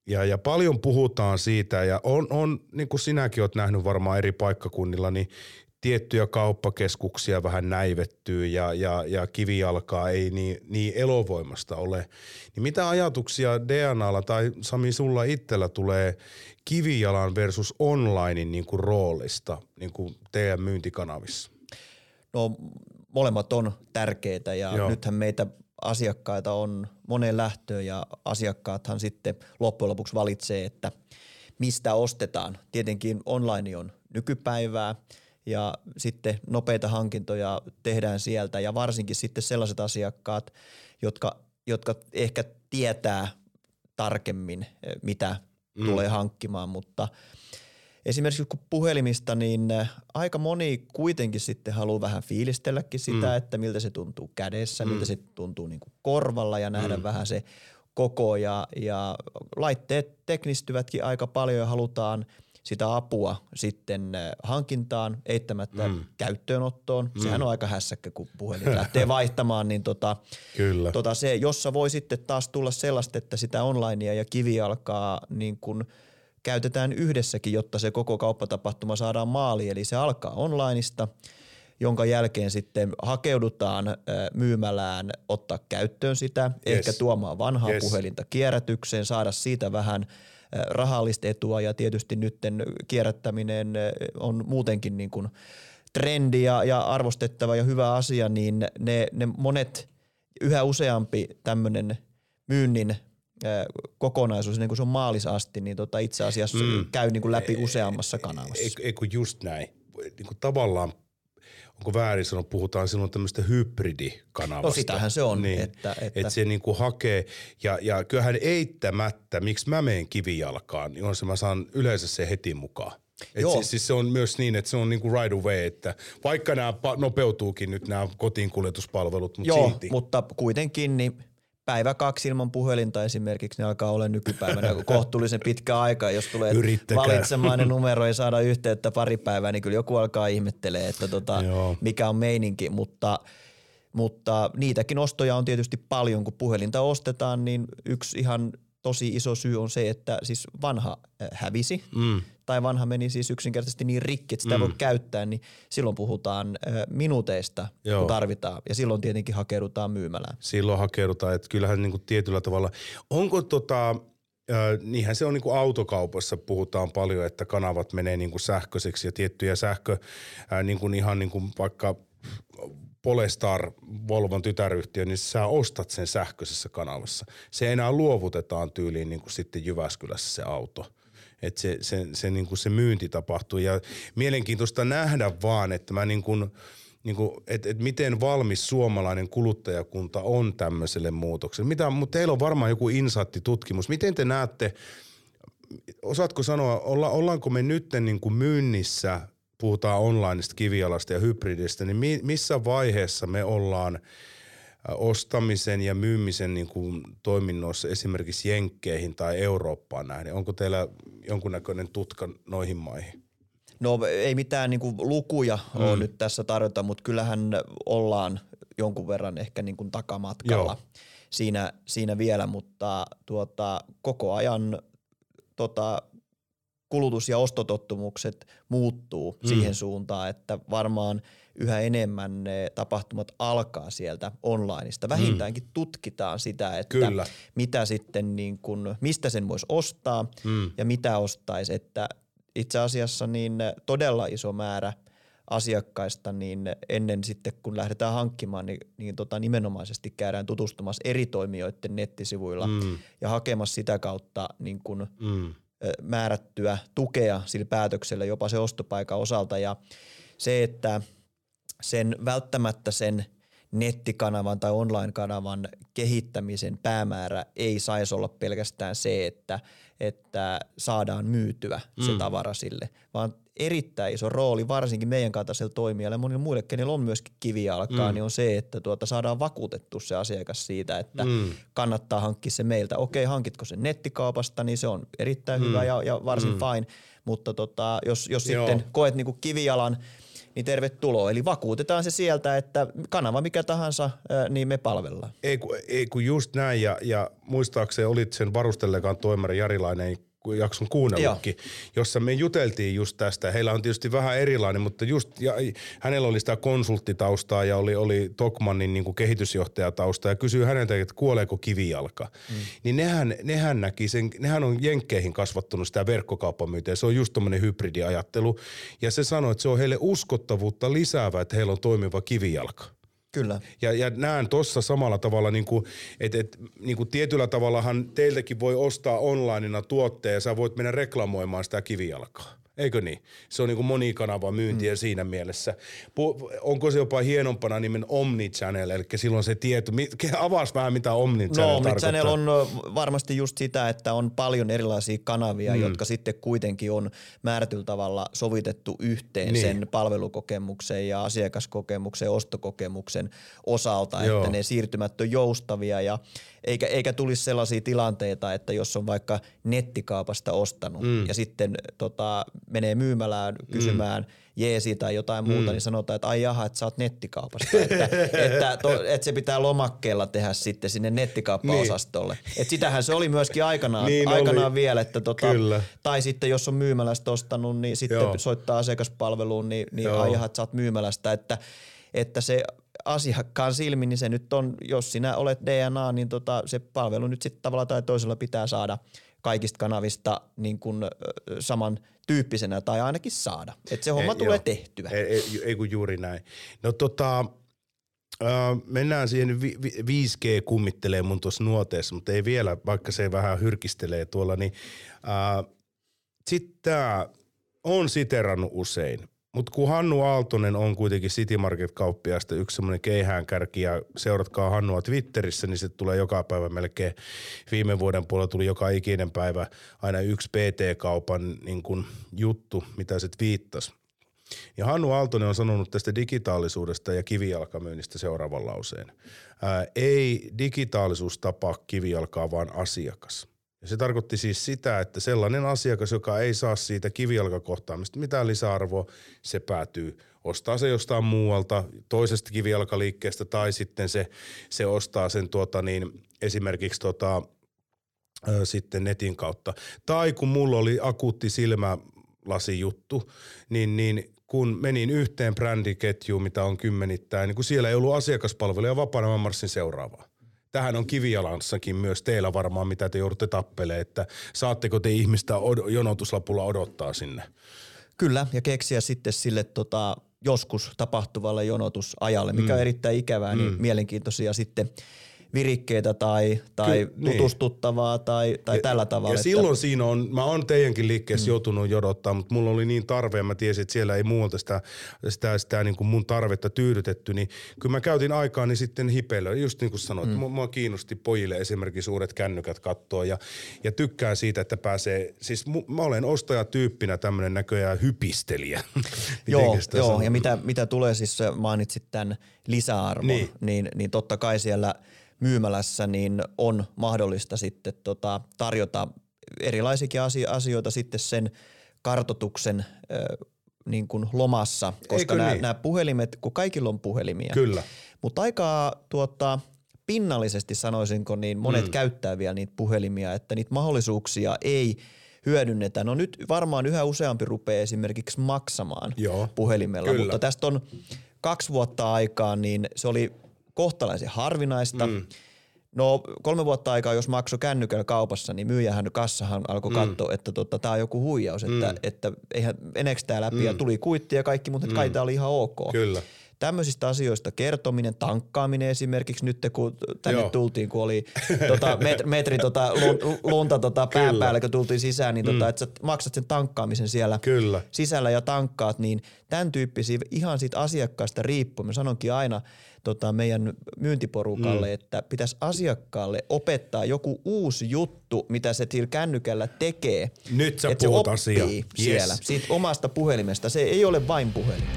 ja, ja paljon puhutaan siitä ja on, on niin kuin sinäkin oot nähnyt varmaan eri paikkakunnilla, niin tiettyjä kauppakeskuksia vähän näivettyy ja, ja, ja kivijalkaa ei niin, niin elovoimasta ole. Niin mitä ajatuksia DNAlla tai Sami sulla itsellä tulee kivijalan versus onlinein niin kuin roolista niin kuin teidän myyntikanavissa? No molemmat on tärkeitä ja Joo. nythän meitä asiakkaita on moneen lähtöön ja asiakkaathan sitten loppujen lopuksi valitsee, että mistä ostetaan. Tietenkin online on nykypäivää ja sitten nopeita hankintoja tehdään sieltä ja varsinkin sitten sellaiset asiakkaat, jotka, jotka ehkä tietää tarkemmin, eh, mitä mm. tulee hankkimaan, mutta – esimerkiksi kun puhelimista, niin äh, aika moni kuitenkin sitten haluaa vähän fiilistelläkin sitä, mm. että miltä se tuntuu kädessä, mm. miltä se tuntuu niin kuin korvalla ja nähdä mm. vähän se koko ja, ja laitteet teknistyvätkin aika paljon ja halutaan sitä apua sitten äh, hankintaan, eittämättä mm. käyttöönottoon. Mm. Sehän on aika hässäkkä, kun puhelin lähtee [laughs] vaihtamaan, niin tota, Kyllä. tota se, jossa voi sitten taas tulla sellaista, että sitä onlinea ja kivi alkaa niin kuin – käytetään yhdessäkin, jotta se koko kauppatapahtuma saadaan maaliin. Eli se alkaa onlineista, jonka jälkeen sitten hakeudutaan myymälään ottaa käyttöön sitä, yes. ehkä tuomaan vanhaa yes. puhelinta kierrätykseen, saada siitä vähän rahallista etua ja tietysti nytten kierrättäminen on muutenkin niin kuin trendi ja, ja arvostettava ja hyvä asia, niin ne, ne monet, yhä useampi tämmöinen myynnin kokonaisuus, niin kuin se on maalisasti, niin tota itse asiassa mm. käy niin kuin läpi useammassa kanavassa. Eikö just näin? Niin kuin tavallaan onko väärin sanoa, puhutaan silloin tämmöistä hybridikanavasta. No sitähän se on. Niin, että, että. että se niinku hakee, ja, ja kyllähän eittämättä, miksi mä menen kivijalkaan, niin on se, mä saan yleensä se heti mukaan. Et Joo. Siis, siis se on myös niin, että se on niinku right away, että vaikka nämä nopeutuukin nyt nämä kotiinkuljetuspalvelut, mutta Joo, silti. mutta kuitenkin niin päivä kaksi ilman puhelinta esimerkiksi, ne alkaa olla nykypäivänä kohtuullisen pitkä aika. Jos tulee valitsemainen numero ja saada yhteyttä pari päivää, niin kyllä joku alkaa ihmettelee, että tota, mikä on meininki, mutta mutta niitäkin ostoja on tietysti paljon, kun puhelinta ostetaan, niin yksi ihan tosi iso syy on se, että siis vanha äh, hävisi mm. Tai vanha meni siis yksinkertaisesti niin rikki, että sitä mm. voi käyttää, niin silloin puhutaan minuuteista, Joo. kun tarvitaan ja silloin tietenkin hakeudutaan myymälään. Silloin hakeudutaan, että kyllähän niin kuin tietyllä tavalla, onko tota, Äh, niinhän se on niin kuin autokaupassa puhutaan paljon, että kanavat menee niin kuin sähköiseksi ja tiettyjä sähkö, äh, niin kuin ihan niin kuin vaikka Polestar, Volvon tytäryhtiö, niin sä ostat sen sähköisessä kanavassa. Se enää luovutetaan tyyliin niin kuin sitten Jyväskylässä se auto. Että se, se, se, niin kuin se myynti tapahtuu. Ja mielenkiintoista nähdä vaan, että mä niin kuin, niin kuin, että, että miten valmis suomalainen kuluttajakunta on tämmöiselle muutokselle. Mitä, mutta teillä on varmaan joku insatti-tutkimus. Miten te näette, osaatko sanoa, olla, ollaanko me nyt niin kuin myynnissä, puhutaan onlineista, kivialasta ja hybridistä, niin mi, missä vaiheessa me ollaan ostamisen ja myymisen niin kuin toiminnoissa esimerkiksi Jenkkeihin tai Eurooppaan nähden? Onko teillä jonkunnäköinen tutka noihin maihin? No ei mitään niin kuin lukuja mm. ole nyt tässä tarjota, mutta kyllähän ollaan jonkun verran ehkä niin kuin takamatkalla siinä, siinä vielä, mutta tuota, koko ajan tota, kulutus- ja ostotottumukset muuttuu mm. siihen suuntaan, että varmaan yhä enemmän ne tapahtumat alkaa sieltä onlineista. Vähintäänkin mm. tutkitaan sitä, että Kyllä. mitä sitten niin kun, mistä sen voisi ostaa mm. ja mitä ostaisi, että itse asiassa niin todella iso määrä asiakkaista, niin ennen sitten kun lähdetään hankkimaan, niin, niin tota nimenomaisesti käydään tutustumassa eri toimijoiden nettisivuilla mm. ja hakemassa sitä kautta niin kun mm. määrättyä tukea sillä päätöksellä jopa se ostopaikan osalta ja se, että sen välttämättä sen nettikanavan tai online-kanavan kehittämisen päämäärä ei saisi olla pelkästään se, että – että saadaan myytyä se mm. tavara sille, vaan erittäin iso rooli, varsinkin meidän kaltaisella toimijalle ja monille muille, kenellä on myöskin kivijalkaa, mm. niin on se, että tuota saadaan vakuutettu se asiakas siitä, että mm. kannattaa hankkia se meiltä. Okei, hankitko sen nettikaupasta, niin se on erittäin mm. hyvä ja, ja varsin mm. fine, mutta tota, jos, jos sitten koet niinku kivijalan – niin tervetuloa. Eli vakuutetaan se sieltä, että kanava mikä tahansa, niin me palvellaan. Ei kun, ei kun just näin ja, ja muistaakseni olit sen varustellekaan toimari Jarilainen jakson kuunnellutkin, Joo. jossa me juteltiin just tästä. Heillä on tietysti vähän erilainen, mutta just ja, hänellä oli sitä konsulttitaustaa ja oli, oli Tokmannin niin kuin kehitysjohtajatausta ja kysyi häneltä, että kuoleeko kivijalka. Mm. Niin nehän, nehän näki sen, nehän on jenkkeihin kasvattunut sitä verkkokauppamyytiä. Se on just tommonen hybridiajattelu. Ja se sanoi, että se on heille uskottavuutta lisäävä, että heillä on toimiva kivijalka. Kyllä. Ja, ja näen tuossa samalla tavalla, niin kuin, että et, niin tietyllä tavallahan teiltäkin voi ostaa onlineina tuotteen ja sä voit mennä reklamoimaan sitä kivijalkaa. Eikö niin? Se on niin kuin monikanava myyntiä mm. siinä mielessä. onko se jopa hienompana nimen Omnichannel, eli silloin se tieto, avaas vähän mitä Omnichannel no, Omnichannel on varmasti just sitä, että on paljon erilaisia kanavia, mm. jotka sitten kuitenkin on määrätyllä tavalla sovitettu yhteen niin. sen palvelukokemuksen ja asiakaskokemuksen, ostokokemuksen osalta, Joo. että ne siirtymät on joustavia ja eikä, eikä tulisi sellaisia tilanteita, että jos on vaikka nettikaupasta ostanut mm. ja sitten tota, menee myymälään kysymään mm. jeesi tai jotain muuta, mm. niin sanotaan, että ai jaha, että sä oot nettikaupasta. että, [laughs] että, to, että se pitää lomakkeella tehdä sitten sinne nettikauppaosastolle. Niin. Että sitähän se oli myöskin aikanaan, niin aikanaan oli. vielä. Että tota, tai sitten jos on myymälästä ostanut, niin sitten Joo. soittaa asiakaspalveluun, niin, niin ai jaha, että sä oot myymälästä. Että, että se asiakkaan silmin, niin se nyt on, jos sinä olet DNA, niin tota, se palvelu nyt sitten tavalla tai toisella pitää saada kaikista kanavista niin kuin, saman tyyppisenä tai ainakin saada. Että se homma ei, tulee joo. tehtyä. Ei, ei, ei kun juuri näin. No tota, äh, mennään siihen, vi, 5G kummittelee mun tuossa nuoteessa, mutta ei vielä, vaikka se vähän hyrkistelee tuolla, niin äh, sitten tämä on siterannut usein. Mutta kun Hannu Aaltonen on kuitenkin City Market-kauppiaasta yksi semmoinen keihäänkärki ja seuratkaa Hannua Twitterissä, niin se tulee joka päivä melkein. Viime vuoden puolella tuli joka ikinen päivä aina yksi PT-kaupan niin kun juttu, mitä se viittasi. Ja Hannu Aaltonen on sanonut tästä digitaalisuudesta ja kivijalkamyynnistä seuraavan lauseen. Ää, ei digitaalisuus tapaa kivijalkaa, vaan asiakas – ja se tarkoitti siis sitä, että sellainen asiakas, joka ei saa siitä kivijalkakohtaamista mitään lisäarvoa, se päätyy ostaa se jostain muualta, toisesta kivijalkaliikkeestä tai sitten se, se ostaa sen tuota niin, esimerkiksi tota, ö, sitten netin kautta. Tai kun mulla oli akuutti silmälasi-juttu, niin, niin kun menin yhteen brändiketjuun, mitä on kymmenittäin, niin kun siellä ei ollut asiakaspalveluja vapaana, mä marssin seuraavaan tähän on kivijalanssakin myös teillä varmaan, mitä te joudutte tappelemaan, että saatteko te ihmistä od- jonotuslapulla odottaa sinne? Kyllä, ja keksiä sitten sille tota, joskus tapahtuvalle jonotusajalle, mikä mm. on erittäin ikävää, niin mm. mielenkiintoisia sitten virikkeitä tai, tai Ky- niin. tutustuttavaa tai, tai ja, tällä tavalla. Ja että... silloin siinä on, mä oon teidänkin liikkeessä mm. joutunut jodottaa, mutta mulla oli niin tarve ja mä tiesin, että siellä ei muualta sitä, sitä, sitä niin kuin mun tarvetta tyydytetty, niin kyllä mä käytin aikaa niin sitten hipeillä. Just niin kuin sanoit, mm. mua kiinnosti pojille esimerkiksi uudet kännykät kattoa ja, ja tykkään siitä, että pääsee, siis mä olen ostajatyyppinä tämmöinen näköjään hypistelijä. [laughs] joo, joo ja mitä, mitä tulee siis, mainitsit tämän lisäarvon, niin, niin, niin totta kai siellä – myymälässä, niin on mahdollista sitten tota, tarjota erilaisiakin asioita sitten sen kartotuksen niin kuin lomassa, koska nämä, niin? nämä puhelimet, kun kaikilla on puhelimia. Kyllä. Mutta aika tuota, pinnallisesti sanoisinko, niin monet mm. käyttää vielä niitä puhelimia, että niitä mahdollisuuksia ei hyödynnetä. No nyt varmaan yhä useampi rupeaa esimerkiksi maksamaan Joo, puhelimella, kyllä. mutta tästä on kaksi vuotta aikaa, niin se oli kohtalaisen harvinaista. Mm. No kolme vuotta aikaa, jos maksoi kännykällä kaupassa, niin myyjähän kassahan alkoi mm. katsoa, että tota, tämä on joku huijaus, että, mm. että eihän meneekö tämä läpi mm. ja tuli kuitti ja kaikki, mutta mm. kai tämä oli ihan ok. Kyllä. Tämmöisistä asioista kertominen, tankkaaminen esimerkiksi nyt kun tänne Joo. tultiin, kun oli [laughs] tota, metri, metri tota, lunta tota, pään päällä, kun tultiin sisään, niin tota, mm. että sä maksat sen tankkaamisen siellä Kyllä. sisällä ja tankkaat, niin tämän tyyppisiä ihan siitä asiakkaasta riippuen. Mä sanonkin aina, tota, meidän myyntiporukalle, mm. että pitäisi asiakkaalle opettaa joku uusi juttu, mitä se sillä kännykällä tekee. Nyt sä että puhut se oppii siellä yes. siitä omasta puhelimesta. Se ei ole vain puhelin.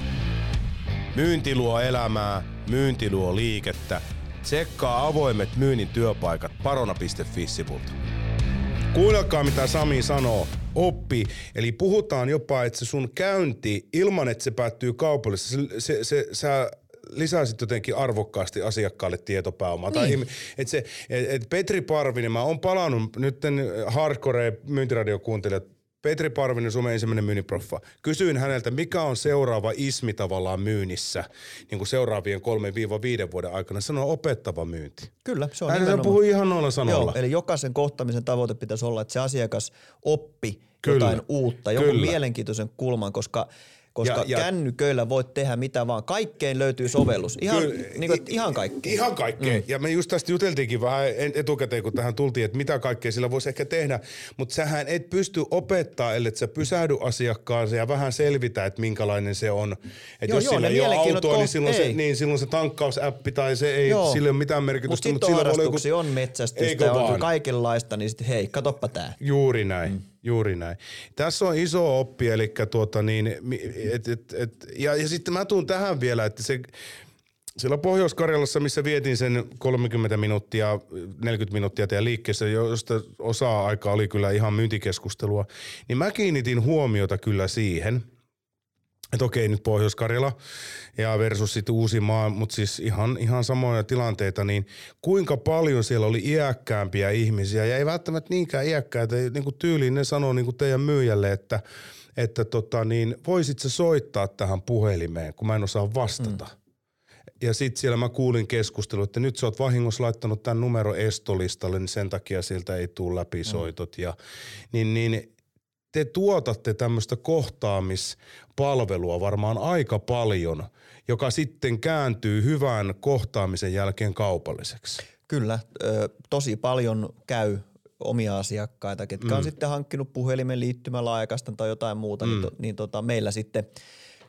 Myynti luo elämää, myynti luo liikettä. Tsekkaa avoimet myynnin työpaikat parona.fi-sivulta. Kuunnelkaa mitä Sami sanoo. Oppi. Eli puhutaan jopa, että se sun käynti ilman, että se päättyy kaupallisesti, se, se, se, sä lisäisit jotenkin arvokkaasti asiakkaalle tietopääomaa. Niin. Tai, et se, et, et Petri Parvinen, mä oon palannut nyt hardcore myyntiradiokuuntelijat Petri Parvinen, Suomen ensimmäinen myynniproffa. Kysyin häneltä, mikä on seuraava ismi tavallaan myynnissä niin kuin seuraavien 3-5 vuoden aikana. Sanoi opettava myynti. Kyllä, se on Hän nimenomaan. puhui ihan noilla sanoilla. Joo, eli jokaisen kohtamisen tavoite pitäisi olla, että se asiakas oppi Kyllä. jotain uutta, joku Kyllä. mielenkiintoisen kulman, koska – koska ja, ja, kännyköillä voit tehdä mitä vaan. Kaikkeen löytyy sovellus. Ihan, kyllä, niin kuin, ihan kaikkeen. Ihan kaikkeen. Mm. Ja me just tästä juteltiinkin vähän etukäteen, kun tähän tultiin, että mitä kaikkea sillä voisi ehkä tehdä. Mutta sähän et pysty opettaa, ellei sä pysähdy asiakkaansa ja vähän selvitä, että minkälainen se on. Että jos joo, sillä ei ole autoa, niin silloin, se, niin silloin se tankkausäppi tai se ei, joo. sillä ole mitään merkitystä. Mutta sitten on, joku... on metsästystä, on kaikenlaista, niin sitten hei, katoppa tää. Juuri näin. Mm. Juuri näin. Tässä on iso oppi, eli tuota niin, et, et, et, ja, ja sitten mä tuun tähän vielä, että se, siellä Pohjois-Karjalassa, missä vietin sen 30 minuuttia, 40 minuuttia teidän liikkeessä, josta osa aikaa oli kyllä ihan myyntikeskustelua, niin mä kiinnitin huomiota kyllä siihen – että okei nyt Pohjois-Karjala ja versus sitten Uusimaa, mutta siis ihan, ihan samoja tilanteita, niin kuinka paljon siellä oli iäkkäämpiä ihmisiä ja ei välttämättä niinkään iäkkäitä, niin kuin tyyliin ne sanoo niin kuin teidän myyjälle, että, että tota niin, voisit sä soittaa tähän puhelimeen, kun mä en osaa vastata. Mm. Ja sitten siellä mä kuulin keskustelua, että nyt sä oot vahingossa laittanut tämän numero estolistalle, niin sen takia sieltä ei tule läpi soitot. Mm. Ja, niin, niin te tuotatte tämmöistä kohtaamispalvelua varmaan aika paljon, joka sitten kääntyy hyvän kohtaamisen jälkeen kaupalliseksi. Kyllä, tosi paljon käy omia asiakkaita, ketkä mm. on sitten hankkinut puhelimen liittymälaajakaistan tai jotain muuta, niin mm. niin, to, niin tota, meillä sitten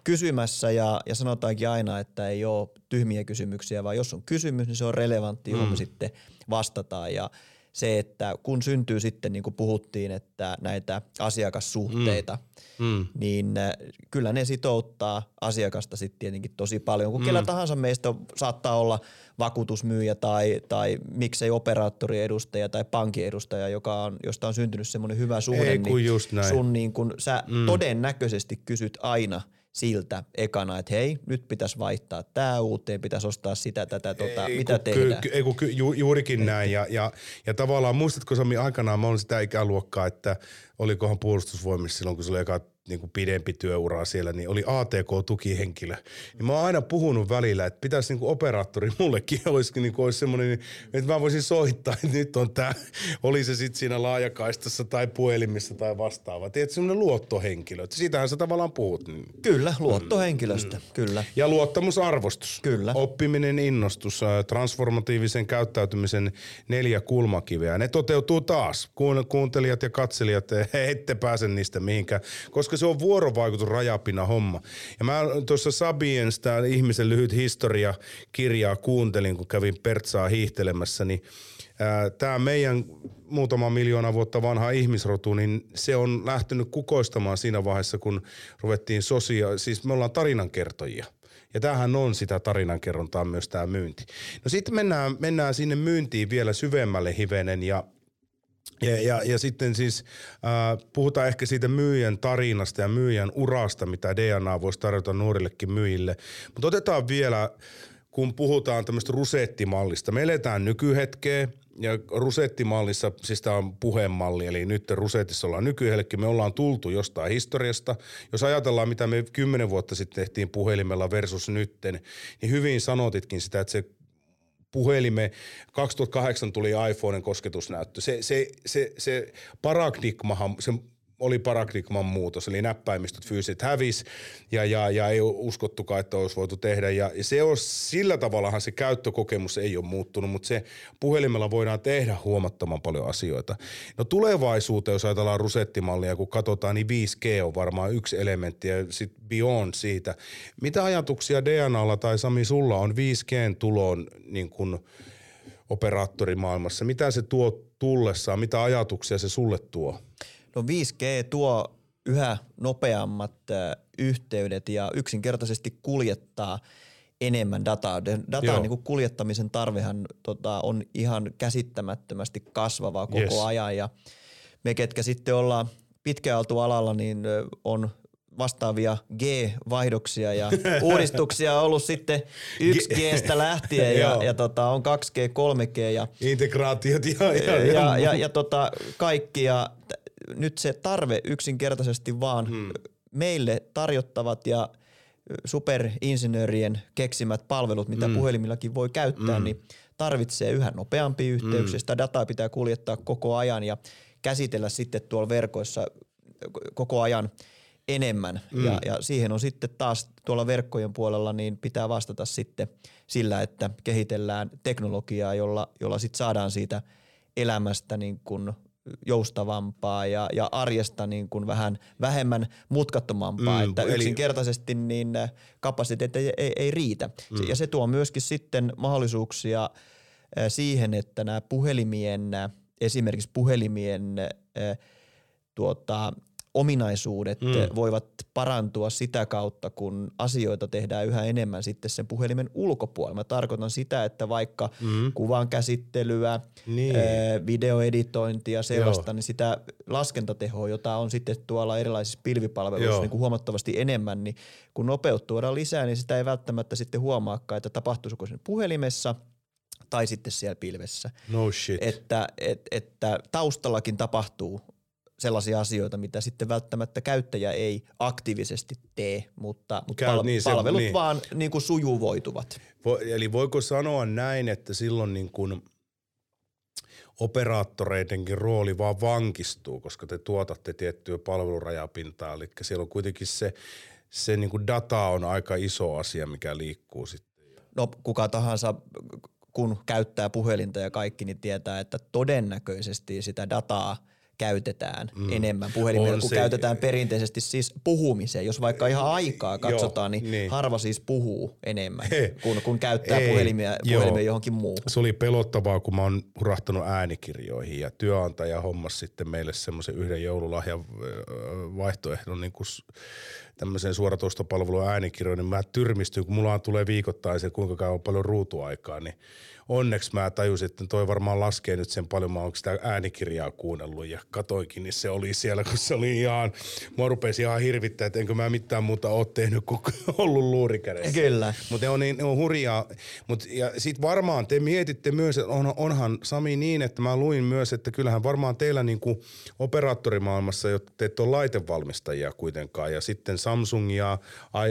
kysymässä ja, ja sanotaankin aina, että ei ole tyhmiä kysymyksiä, vaan jos on kysymys, niin se on relevantti, johon mm. sitten vastataan ja – se, että kun syntyy sitten, niin kuin puhuttiin, että näitä asiakassuhteita, mm. Mm. niin äh, kyllä ne sitouttaa asiakasta sitten tietenkin tosi paljon. Kun mm. kellä tahansa meistä saattaa olla vakuutusmyyjä tai, tai miksei operaattoriedustaja tai pankin edustaja, joka on, josta on syntynyt semmoinen hyvä suhde, Ei, niin just näin. sun niin kun sä mm. todennäköisesti kysyt aina – siltä ekana, että hei, nyt pitäisi vaihtaa tämä uuteen, pitäisi ostaa sitä, tätä, tota, ei, mitä kun, tehdään. Ky, ei, ky, ju, juurikin näin. Ja, ja, ja tavallaan muistatko Sami aikanaan, mä olin sitä ikäluokkaa, että olikohan puolustusvoimissa silloin, kun se oli eka niin kuin pidempi työura siellä, niin oli ATK-tukihenkilö. Ja mä oon aina puhunut välillä, että pitäisi niin kuin operaattori mullekin olisikin niin kuin olisi semmoinen, että mä voisin soittaa, että nyt on tämä, oli se sitten siinä laajakaistassa tai puhelimissa tai vastaava. Tiedätkö, semmoinen luottohenkilö, että siitähän sä tavallaan puhut. Kyllä, luottohenkilöstä, mm. kyllä. Ja luottamusarvostus. Kyllä. Oppiminen, innostus, transformatiivisen käyttäytymisen neljä kulmakiveä. Ne toteutuu taas. Kuuntelijat ja katselijat, [laughs] ette pääse niistä mihinkään, koska se on vuorovaikutus rajapina homma. Ja mä tuossa Sabien sitä ihmisen lyhyt historia kirjaa kuuntelin, kun kävin Pertsaa hiihtelemässä, niin tämä meidän muutama miljoona vuotta vanha ihmisrotu, niin se on lähtenyt kukoistamaan siinä vaiheessa, kun ruvettiin sosia, siis me ollaan tarinankertojia. Ja tämähän on sitä tarinankerrontaa myös tämä myynti. No sitten mennään, mennään sinne myyntiin vielä syvemmälle hivenen ja ja, ja, ja sitten siis äh, puhutaan ehkä siitä myyjän tarinasta ja myyjän urasta, mitä DNA voisi tarjota nuorillekin myyjille. Mutta otetaan vielä, kun puhutaan tämmöistä rusettimallista. Me eletään nykyhetkeä ja rusettimallissa, siis tämä on puhemalli, eli nyt rusetissa ollaan nykyhetki, me ollaan tultu jostain historiasta. Jos ajatellaan, mitä me kymmenen vuotta sitten tehtiin puhelimella versus nytten, niin hyvin sanotitkin sitä, että se puhelime, 2008 tuli iPhoneen kosketusnäyttö. Se, se, se, se paradigmahan, se oli paradigman muutos, eli näppäimistöt fyysiset hävis ja, ja, ja ei uskottukaan, että olisi voitu tehdä. Ja, se on, sillä tavallahan se käyttökokemus ei ole muuttunut, mutta se puhelimella voidaan tehdä huomattavan paljon asioita. No tulevaisuuteen, jos ajatellaan rusettimallia, kun katsotaan, niin 5G on varmaan yksi elementti ja sitten beyond siitä. Mitä ajatuksia DNAlla tai Sami sulla on 5Gn tuloon niin kuin operaattorimaailmassa? Mitä se tuo tullessaan? Mitä ajatuksia se sulle tuo? No 5G tuo yhä nopeammat yhteydet ja yksinkertaisesti kuljettaa enemmän dataa. Datan Joo. niin kuin kuljettamisen tarvehan tota, on ihan käsittämättömästi kasvavaa koko yes. ajan ja me ketkä sitten ollaan pitkään oltu alalla, niin on vastaavia G-vaihdoksia ja [laughs] uudistuksia ollut sitten 1Gstä lähtien ja, ja tota, on 2G, 3G ja integraatiot ja, ja, ja, ja, ja, ja tota, kaikki ja nyt se tarve yksinkertaisesti vaan hmm. meille tarjottavat ja superinsinöörien keksimät palvelut, mitä hmm. puhelimillakin voi käyttää, hmm. niin tarvitsee yhä nopeampi yhteyksiä. Hmm. Sitä dataa pitää kuljettaa koko ajan ja käsitellä sitten tuolla verkoissa koko ajan enemmän. Mm. Ja, ja siihen on sitten taas tuolla verkkojen puolella niin pitää vastata sitten sillä, että kehitellään teknologiaa, jolla, jolla sitten saadaan siitä elämästä niin kuin joustavampaa ja, ja arjesta niin kuin vähän vähemmän mutkattomampaa, mm, että eli... yksinkertaisesti niin äh, kapasiteetti ei, ei, ei riitä. Mm. Ja se tuo myöskin sitten mahdollisuuksia äh, siihen, että nämä puhelimien, äh, esimerkiksi puhelimien tuota, ominaisuudet mm. voivat parantua sitä kautta, kun asioita tehdään yhä enemmän sitten sen puhelimen ulkopuolella. Mä tarkoitan sitä, että vaikka mm. kuvan käsittelyä, niin. videoeditointia, sellaista, Joo. niin sitä laskentatehoa, jota on sitten tuolla erilaisissa pilvipalveluissa niin kuin huomattavasti enemmän, niin kun nopeut tuodaan lisää, niin sitä ei välttämättä sitten huomaakaan, että tapahtuisiko sen puhelimessa tai sitten siellä pilvessä. No shit. Että, et, että taustallakin tapahtuu sellaisia asioita, mitä sitten välttämättä käyttäjä ei aktiivisesti tee, mutta, mutta Käy, pal- niin, palvelut se, niin. vaan niin kuin sujuvoituvat. Vo, eli voiko sanoa näin, että silloin niin kuin operaattoreidenkin rooli vaan vankistuu, koska te tuotatte tiettyä palvelurajapintaa, eli siellä on kuitenkin se, se niin kuin data on aika iso asia, mikä liikkuu sitten. No kuka tahansa kun käyttää puhelinta ja kaikki, niin tietää, että todennäköisesti sitä dataa – käytetään mm. enemmän puhelimella, kun se, käytetään perinteisesti siis puhumiseen. Jos vaikka ihan aikaa katsotaan, joo, niin, niin harva siis puhuu enemmän, kun, kun käyttää ei, puhelimia, puhelimia johonkin muuhun. Se oli pelottavaa, kun mä oon hurahtanut äänikirjoihin ja työnantaja hommas sitten meille semmoisen yhden joululahjan vaihtoehdon niin kuin tämmöiseen suoratoistopalvelun äänikirjoihin, niin mä tyrmistyn, kun mulla tulee viikoittain se, kuinka kauan paljon ruutuaikaa, niin onneksi mä tajusin, että toi varmaan laskee nyt sen paljon, mä oon sitä äänikirjaa kuunnellut ja katoinkin, niin se oli siellä, kun se oli ihan, mua rupesi ihan hirvittää, että enkö mä mitään muuta ole tehnyt kuin [laughs] ollut luurikädessä. Kyllä. Mutta ne on, niin, ne on hurjaa. Mut, ja sit varmaan te mietitte myös, että on, onhan Sami niin, että mä luin myös, että kyllähän varmaan teillä niinku operaattorimaailmassa, jotta te ette ole laitevalmistajia kuitenkaan, ja sitten Samsung ja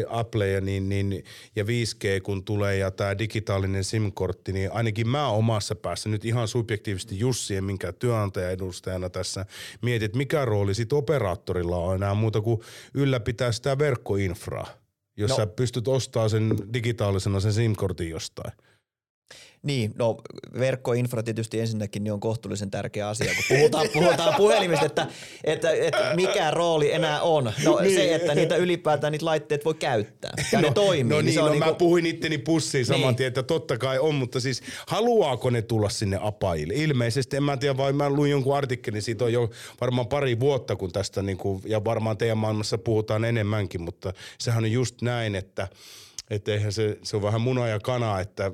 Apple ja, niin, niin, ja 5G kun tulee ja tämä digitaalinen SIM-kortti, niin ainakin mä omassa päässä nyt ihan subjektiivisesti Jussien, minkä työnantaja edustajana tässä mietit, että mikä rooli sit operaattorilla on enää muuta kuin ylläpitää sitä verkkoinfraa, jos no. sä pystyt ostamaan sen digitaalisena sen SIM-kortin jostain. Niin, no verkkoinfra tietysti ensinnäkin niin on kohtuullisen tärkeä asia, kun puhutaan, puhutaan puhelimista, että, että, että mikä rooli enää on. No niin. se, että niitä ylipäätään niitä laitteet voi käyttää ja no, ne toimii. No niin, niin, no niin kuin... mä puhuin itteni pussiin saman niin. tien, että totta kai on, mutta siis haluaako ne tulla sinne apaille? Ilmeisesti, en mä tiedä, vai mä luin jonkun artikkelin, siitä on jo varmaan pari vuotta, kun tästä, niin kuin, ja varmaan teidän maailmassa puhutaan enemmänkin, mutta sehän on just näin, että että eihän se, se on vähän muna ja kana, että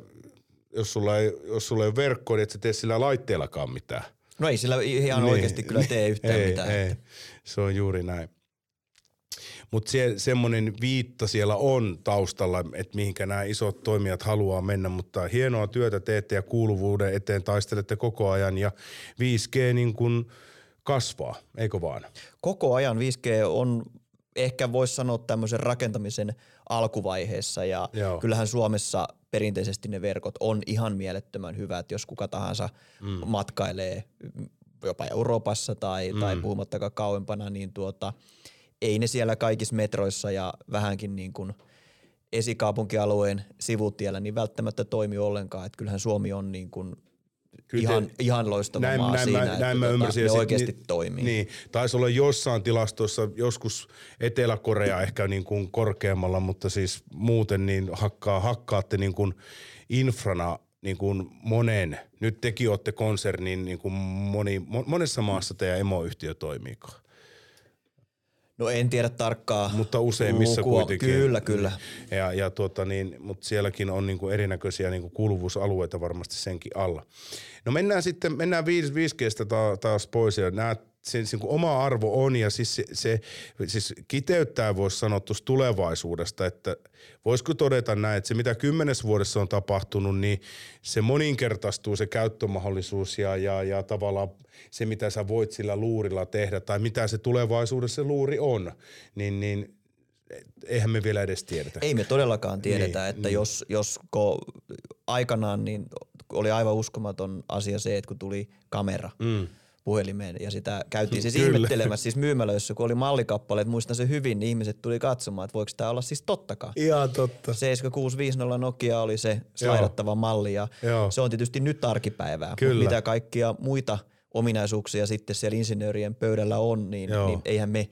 jos sulla ei, jos sulla ei ole verkkoa, niin et sä tee sillä laitteellakaan mitään. No ei sillä ihan niin, oikeasti kyllä tee [laughs] yhtään ei, mitään. Ei. Se on juuri näin. Mutta se, semmoinen viitta siellä on taustalla, että mihinkä nämä isot toimijat haluaa mennä, mutta hienoa työtä teette ja kuuluvuuden eteen taistelette koko ajan ja 5G niin kuin kasvaa, eikö vaan? Koko ajan 5G on ehkä voisi sanoa tämmöisen rakentamisen alkuvaiheessa ja Joo. kyllähän Suomessa perinteisesti ne verkot on ihan mielettömän hyvät, jos kuka tahansa mm. matkailee jopa Euroopassa tai, mm. tai puhumattakaan kauempana, niin tuota, ei ne siellä kaikissa metroissa ja vähänkin niin kuin esikaupunkialueen sivutiellä niin välttämättä toimi ollenkaan. Että kyllähän Suomi on niin kuin Kyllä ihan, te, ihan loistava näin, maa näin, siinä, näin, että näin mä tota, ymmärsin. ne oikeasti niin, toimii. Niin, taisi olla jossain tilastossa joskus Etelä-Korea ehkä niin kuin korkeammalla, mutta siis muuten niin hakkaa, hakkaatte niin kuin infrana niin kuin monen, nyt tekin olette konsernin niin kuin moni, monessa maassa teidän emoyhtiö toimiikaan. No en tiedä tarkkaa Mutta useimmissa lukua. kuitenkin. Kyllä, kyllä. Ja, ja tuota niin, mutta sielläkin on niin kuin erinäköisiä niin kuin kuuluvuusalueita varmasti senkin alla. No mennään sitten, mennään 5Gstä taas pois ja nämä sen niin oma arvo on ja siis se, se siis kiteyttää voisi sanoa tulevaisuudesta, että voisiko todeta näin, että se mitä kymmenes vuodessa on tapahtunut, niin se moninkertaistuu se käyttömahdollisuus ja, ja, ja tavallaan se mitä sä voit sillä luurilla tehdä tai mitä se tulevaisuudessa se luuri on, niin, niin eihän me vielä edes tiedetä. Ei me todellakaan tiedetä, niin, että niin. jos, josko aikanaan niin oli aivan uskomaton asia se, että kun tuli kamera mm. puhelimeen ja sitä käytiin siis Kyllä. ihmettelemässä siis myymälöissä, kun oli mallikappaleet, muistan se hyvin, niin ihmiset tuli katsomaan, että voiko tämä olla siis tottakaan. Ihan totta. 7650 Nokia oli se slaidattava malli ja Joo. se on tietysti nyt arkipäivää, Kyllä. mitä kaikkia muita ominaisuuksia sitten siellä insinöörien pöydällä on, niin, niin eihän me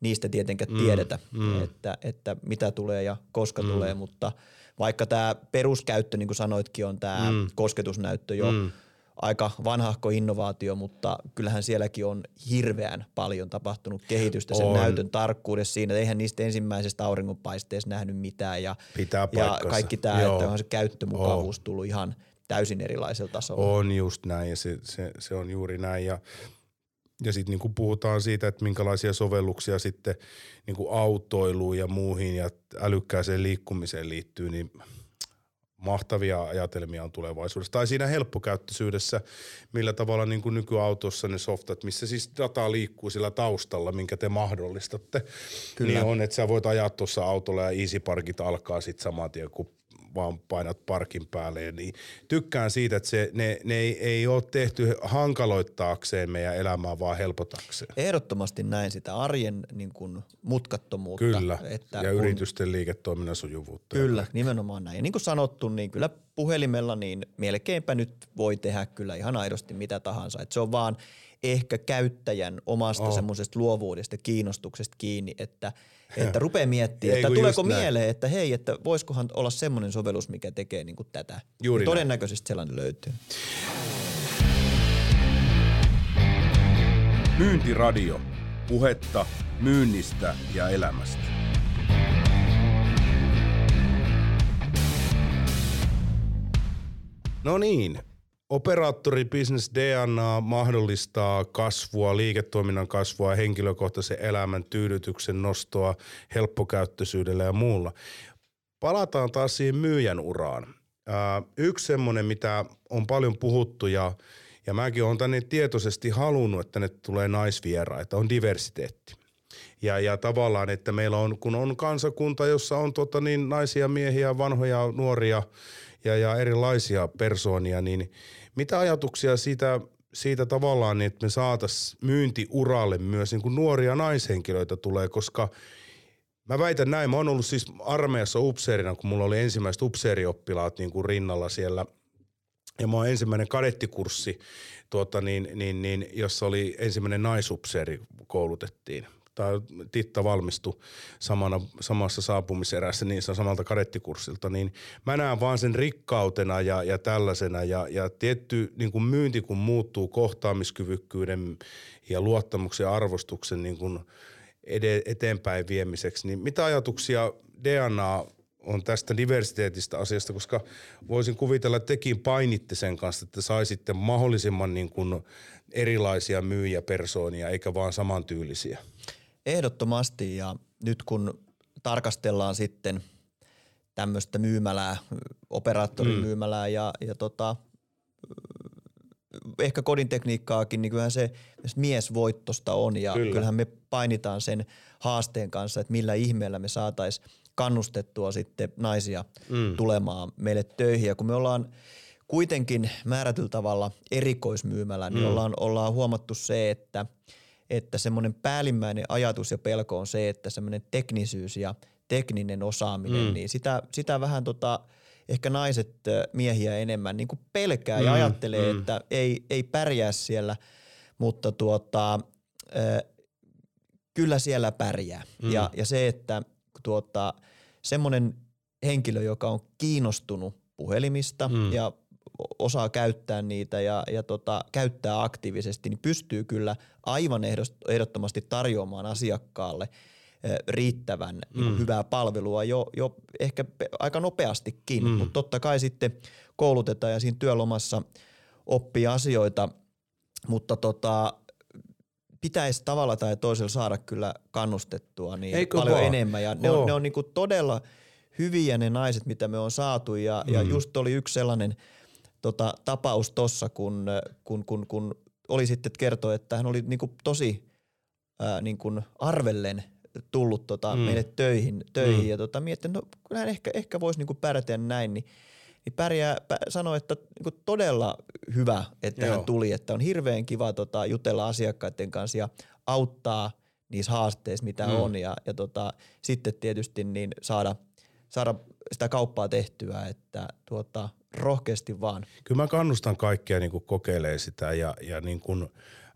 niistä tietenkään mm, tiedetä, mm. Että, että mitä tulee ja koska mm. tulee, mutta – vaikka tämä peruskäyttö, niin kuin sanoitkin, on tämä mm. kosketusnäyttö jo mm. aika vanhahko innovaatio, mutta kyllähän sielläkin on hirveän paljon tapahtunut kehitystä sen on. näytön tarkkuudessa siinä. Eihän niistä ensimmäisestä auringonpaisteesta nähnyt mitään ja, Pitää ja kaikki tämä, että on se käyttömukavuus on. tullut ihan täysin erilaisella tasolla. On just näin ja se, se, se on juuri näin ja ja sitten niin puhutaan siitä, että minkälaisia sovelluksia sitten niin autoiluun ja muuhin ja älykkääseen liikkumiseen liittyy, niin mahtavia ajatelmia on tulevaisuudessa. Tai siinä helppokäyttöisyydessä, millä tavalla niin kuin nykyautossa ne softat, missä siis data liikkuu sillä taustalla, minkä te mahdollistatte, Kyllä. niin on, että sä voit ajaa tuossa autolla ja Easy Parkit alkaa sitten saman tien, kun vaan painat parkin päälle. Niin tykkään siitä, että se, ne, ne ei, ei ole tehty hankaloittaakseen meidän elämää, vaan helpotakseen. Ehdottomasti näin sitä arjen niin kuin, mutkattomuutta. Kyllä, että ja kun, yritysten liiketoiminnan sujuvuutta. Kyllä, nimenomaan näin. Ja niin kuin sanottu, niin kyllä puhelimella niin melkeinpä nyt voi tehdä kyllä ihan aidosti mitä tahansa. Et se on vaan ehkä käyttäjän omasta oh. semmoisesta luovuudesta kiinnostuksesta kiinni, että – että rupeaa miettimään, että tuleeko mieleen, näin. että hei, että voisikohan olla semmoinen sovellus, mikä tekee niin kuin tätä. Juuri todennäköisesti sellainen löytyy. Myyntiradio. Puhetta myynnistä ja elämästä. No niin, Operaattori Business DNA mahdollistaa kasvua, liiketoiminnan kasvua, henkilökohtaisen elämän tyydytyksen nostoa helppokäyttöisyydellä ja muulla. Palataan taas siihen myyjän uraan. Ää, yksi semmoinen, mitä on paljon puhuttu ja, ja mäkin olen tänne tietoisesti halunnut, että ne tulee naisvieraita, on diversiteetti. Ja, ja tavallaan, että meillä on, kun on kansakunta, jossa on tota niin, naisia, miehiä, vanhoja, nuoria ja, ja erilaisia persoonia, niin mitä ajatuksia siitä, siitä tavallaan, niin että me saataisiin myyntiuralle myös niin kuin nuoria naishenkilöitä tulee, koska Mä väitän näin, mä oon ollut siis armeijassa upseerina, kun mulla oli ensimmäiset upseerioppilaat niin kuin rinnalla siellä – ja mä oon ensimmäinen kadettikurssi, tuota, niin, niin, niin, jossa oli ensimmäinen naisupseeri koulutettiin tai Titta valmistui samana, samassa saapumiserässä niin samalta kadettikurssilta, niin mä näen vaan sen rikkautena ja, ja tällaisena ja, ja tietty niin kuin myynti kun muuttuu kohtaamiskyvykkyyden ja luottamuksen ja arvostuksen niin kuin ed- eteenpäin viemiseksi, niin mitä ajatuksia DNA on tästä diversiteetistä asiasta, koska voisin kuvitella, että tekin painitte sen kanssa, että saisitte mahdollisimman niin kuin erilaisia myyjäpersoonia eikä vaan samantyylisiä. Ehdottomasti ja nyt kun tarkastellaan sitten tämmöistä myymälää, operaattorimyymälää mm. ja, ja tota, ehkä kodin tekniikkaakin, niin kyllähän se miesvoittosta on ja Kyllä. kyllähän me painitaan sen haasteen kanssa, että millä ihmeellä me saataisiin kannustettua sitten naisia mm. tulemaan meille töihin. Ja kun me ollaan kuitenkin määrätyllä tavalla erikoismyymällä, niin mm. ollaan, ollaan huomattu se, että – että semmoinen päällimmäinen ajatus ja pelko on se, että semmoinen teknisyys ja tekninen osaaminen, mm. niin sitä, sitä vähän tota, ehkä naiset miehiä enemmän niin kuin pelkää mm, ja ajattelee, mm. että ei, ei pärjää siellä, mutta tuota, äh, kyllä siellä pärjää. Mm. Ja, ja se, että tuota, semmoinen henkilö, joka on kiinnostunut puhelimista mm. ja osaa käyttää niitä ja, ja tota, käyttää aktiivisesti, niin pystyy kyllä aivan ehdottomasti tarjoamaan asiakkaalle riittävän niin mm. hyvää palvelua jo, jo ehkä aika nopeastikin, mm. mutta totta kai sitten koulutetaan ja siinä työlomassa oppii asioita, mutta tota, pitäisi tavalla tai toisella saada kyllä kannustettua niin Eikö paljon vaan? enemmän ja ne on, ne on niin todella hyviä ne naiset, mitä me on saatu ja, mm. ja just oli yksi sellainen – tota, tapaus tossa, kun, kun, kun, kun oli sitten kertoa, että hän oli niinku tosi ää, niinku arvellen tullut tota, mm. meille töihin, töihin mm. ja tota, mietti, että no kyllä hän ehkä, ehkä voisi niinku pärjätä näin, niin, niin pärjää, pä, sanoi, että niinku todella hyvä, että Joo. hän tuli, että on hirveän kiva tota, jutella asiakkaiden kanssa ja auttaa niissä haasteissa, mitä mm. on ja, ja tota, sitten tietysti niin saada, saada sitä kauppaa tehtyä, että tuota, rohkeasti vaan. Kyllä mä kannustan kaikkia niin kuin kokeilemaan sitä ja, ja niin kuin,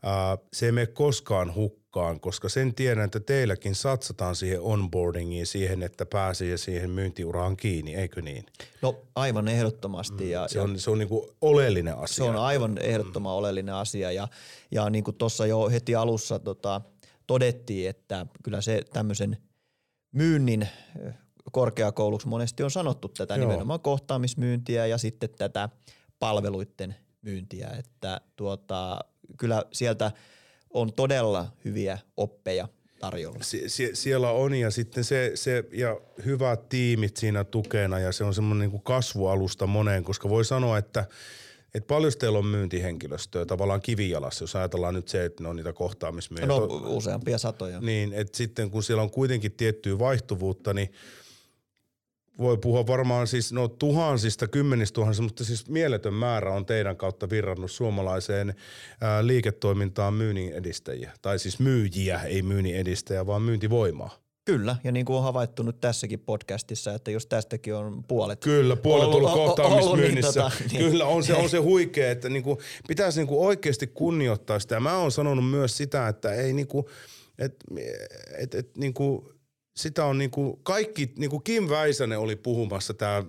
ää, se ei mene koskaan hukkaan, koska sen tiedän, että teilläkin satsataan siihen onboardingiin, siihen, että pääsee siihen myyntiuraan kiinni, eikö niin? No aivan ehdottomasti. Mm, ja, se on, se on niin kuin oleellinen asia. Se on aivan ehdottoman mm. oleellinen asia ja, ja niin kuin tuossa jo heti alussa tota, todettiin, että kyllä se tämmöisen myynnin korkeakouluksi monesti on sanottu tätä Joo. nimenomaan kohtaamismyyntiä ja sitten tätä palveluiden myyntiä, että tuota, kyllä sieltä on todella hyviä oppeja tarjolla. Sie- sie- siellä on ja sitten se, se ja hyvät tiimit siinä tukena ja se on semmoinen niin kasvualusta moneen, koska voi sanoa, että et paljon teillä on myyntihenkilöstöä tavallaan kivijalassa, jos ajatellaan nyt se, että ne on niitä kohtaamismyyjiä. No useampia satoja. Niin, että sitten kun siellä on kuitenkin tiettyä vaihtuvuutta, niin – voi puhua varmaan siis no tuhansista, kymmenistä tuhansista, mutta siis mieletön määrä on teidän kautta virrannut suomalaiseen ää, liiketoimintaan myynnin edistäjiä. Tai siis myyjiä, ei myynnin edistäjä, vaan myyntivoimaa. Kyllä, ja niin kuin on havaittu nyt tässäkin podcastissa, että jos tästäkin on puolet. Kyllä, puolet ollut kohtaamismyynnissä. Niin, tota, [laughs] niin. Kyllä, on se, on se [laughs] huikea, että niinku, pitäisi niinku oikeasti kunnioittaa sitä. Mä oon sanonut myös sitä, että ei niinku, et, et, et, niinku, sitä on niinku kaikki, niinku Kim Väisänen oli puhumassa tämä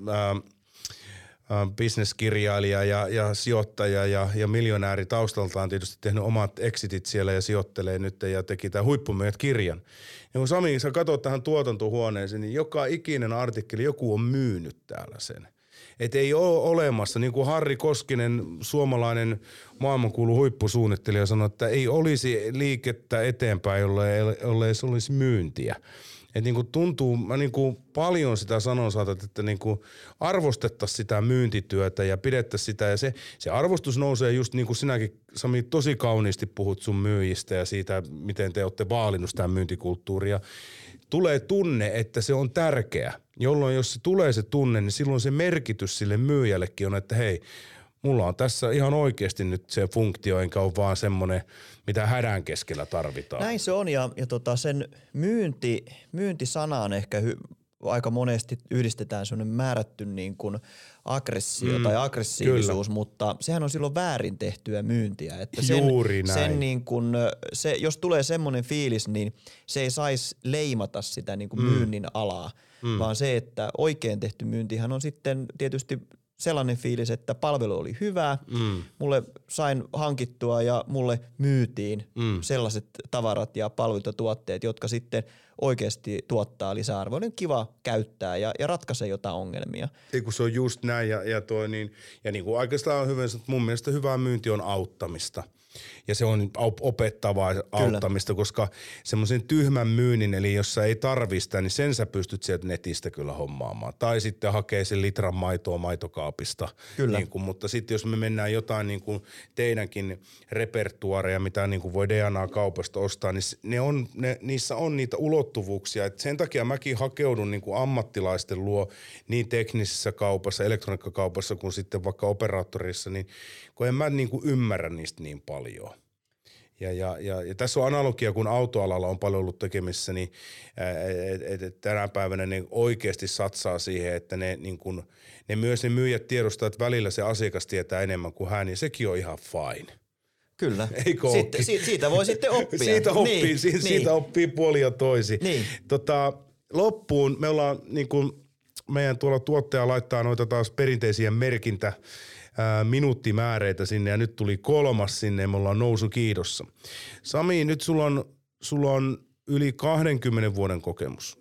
bisneskirjailija ja, ja sijoittaja ja, ja miljonääri taustaltaan tietysti tehnyt omat exitit siellä ja sijoittelee nyt ja teki tämän huippumyyjät kirjan. Ja kun Sami, sä katsot tähän tuotantohuoneeseen, niin joka ikinen artikkeli joku on myynyt täällä sen. Että ei ole olemassa, niin kuin Harri Koskinen, suomalainen maailmankuulu huippusuunnittelija sanoi, että ei olisi liikettä eteenpäin, jollei, jollei se olisi myyntiä. Et niin kuin tuntuu, mä niin kuin paljon sitä sanon saatat, että niin kuin arvostettaisiin sitä myyntityötä ja pidettäisiin sitä. Ja se, se arvostus nousee just niin kuin sinäkin Sami tosi kauniisti puhut sun myyjistä ja siitä, miten te olette vaalinut sitä myyntikulttuuria. Tulee tunne, että se on tärkeä, jolloin jos se tulee se tunne, niin silloin se merkitys sille myyjällekin on, että hei, mulla on tässä ihan oikeasti nyt se funktio, enkä ole vaan semmoinen, mitä hädän keskellä tarvitaan. Näin se on ja, ja tota sen myynti, myyntisanaan ehkä hy, aika monesti yhdistetään semmoinen määrätty niin kuin aggressio mm, tai aggressiivisuus, kyllä. mutta sehän on silloin väärin tehtyä myyntiä. Että sen, Juuri näin. Sen niin kuin, se, jos tulee semmoinen fiilis, niin se ei saisi leimata sitä niin kuin mm. myynnin alaa, mm. vaan se, että oikein tehty myyntihän on sitten tietysti sellainen fiilis, että palvelu oli hyvä, mm. mulle sain hankittua ja mulle myytiin mm. sellaiset tavarat ja palvelut ja tuotteet, jotka sitten oikeasti tuottaa lisäarvoa. Oli kiva käyttää ja, ja ratkaisee jotain ongelmia. Ei kun se on just näin ja, ja, toi niin, ja niin kuin oikeastaan on hyvä, että mun mielestä hyvä myynti on auttamista – ja se on opettavaa auttamista, kyllä. koska semmoisen tyhmän myynnin, eli jos sä ei tarvista, niin sen sä pystyt sieltä netistä kyllä hommaamaan. Tai sitten hakee sen litran maitoa maitokaapista. Kyllä. Niin kuin, mutta sitten jos me mennään jotain niin kuin teidänkin repertuareja, mitä niin kuin voi DNA-kaupasta ostaa, niin ne on, ne, niissä on niitä ulottuvuuksia. Et sen takia mäkin hakeudun niin kuin ammattilaisten luo niin teknisessä kaupassa, elektroniikkakaupassa kuin sitten vaikka operaattorissa, niin kun en mä niin kuin ymmärrä niistä niin paljon. Ja, ja, ja, ja tässä on analogia, kun autoalalla on paljon ollut tekemissä, niin et, et, tänä päivänä ne oikeasti satsaa siihen, että ne, niin kun, ne myös ne myyjät tiedostavat, että välillä se asiakas tietää enemmän kuin hän, niin sekin on ihan fine. Kyllä. [laughs] Eikö sitten, siitä, siitä voi sitten oppia. siitä, oppii, niin, siitä, niin. siitä oppii puoli ja toisi. Niin. Tota, loppuun me ollaan niin kuin meidän tuolla tuottaja laittaa noita taas perinteisiä merkintä ää, minuuttimääreitä sinne ja nyt tuli kolmas sinne ja me ollaan nousu kiidossa. Sami, nyt sulla on, sulla on yli 20 vuoden kokemus.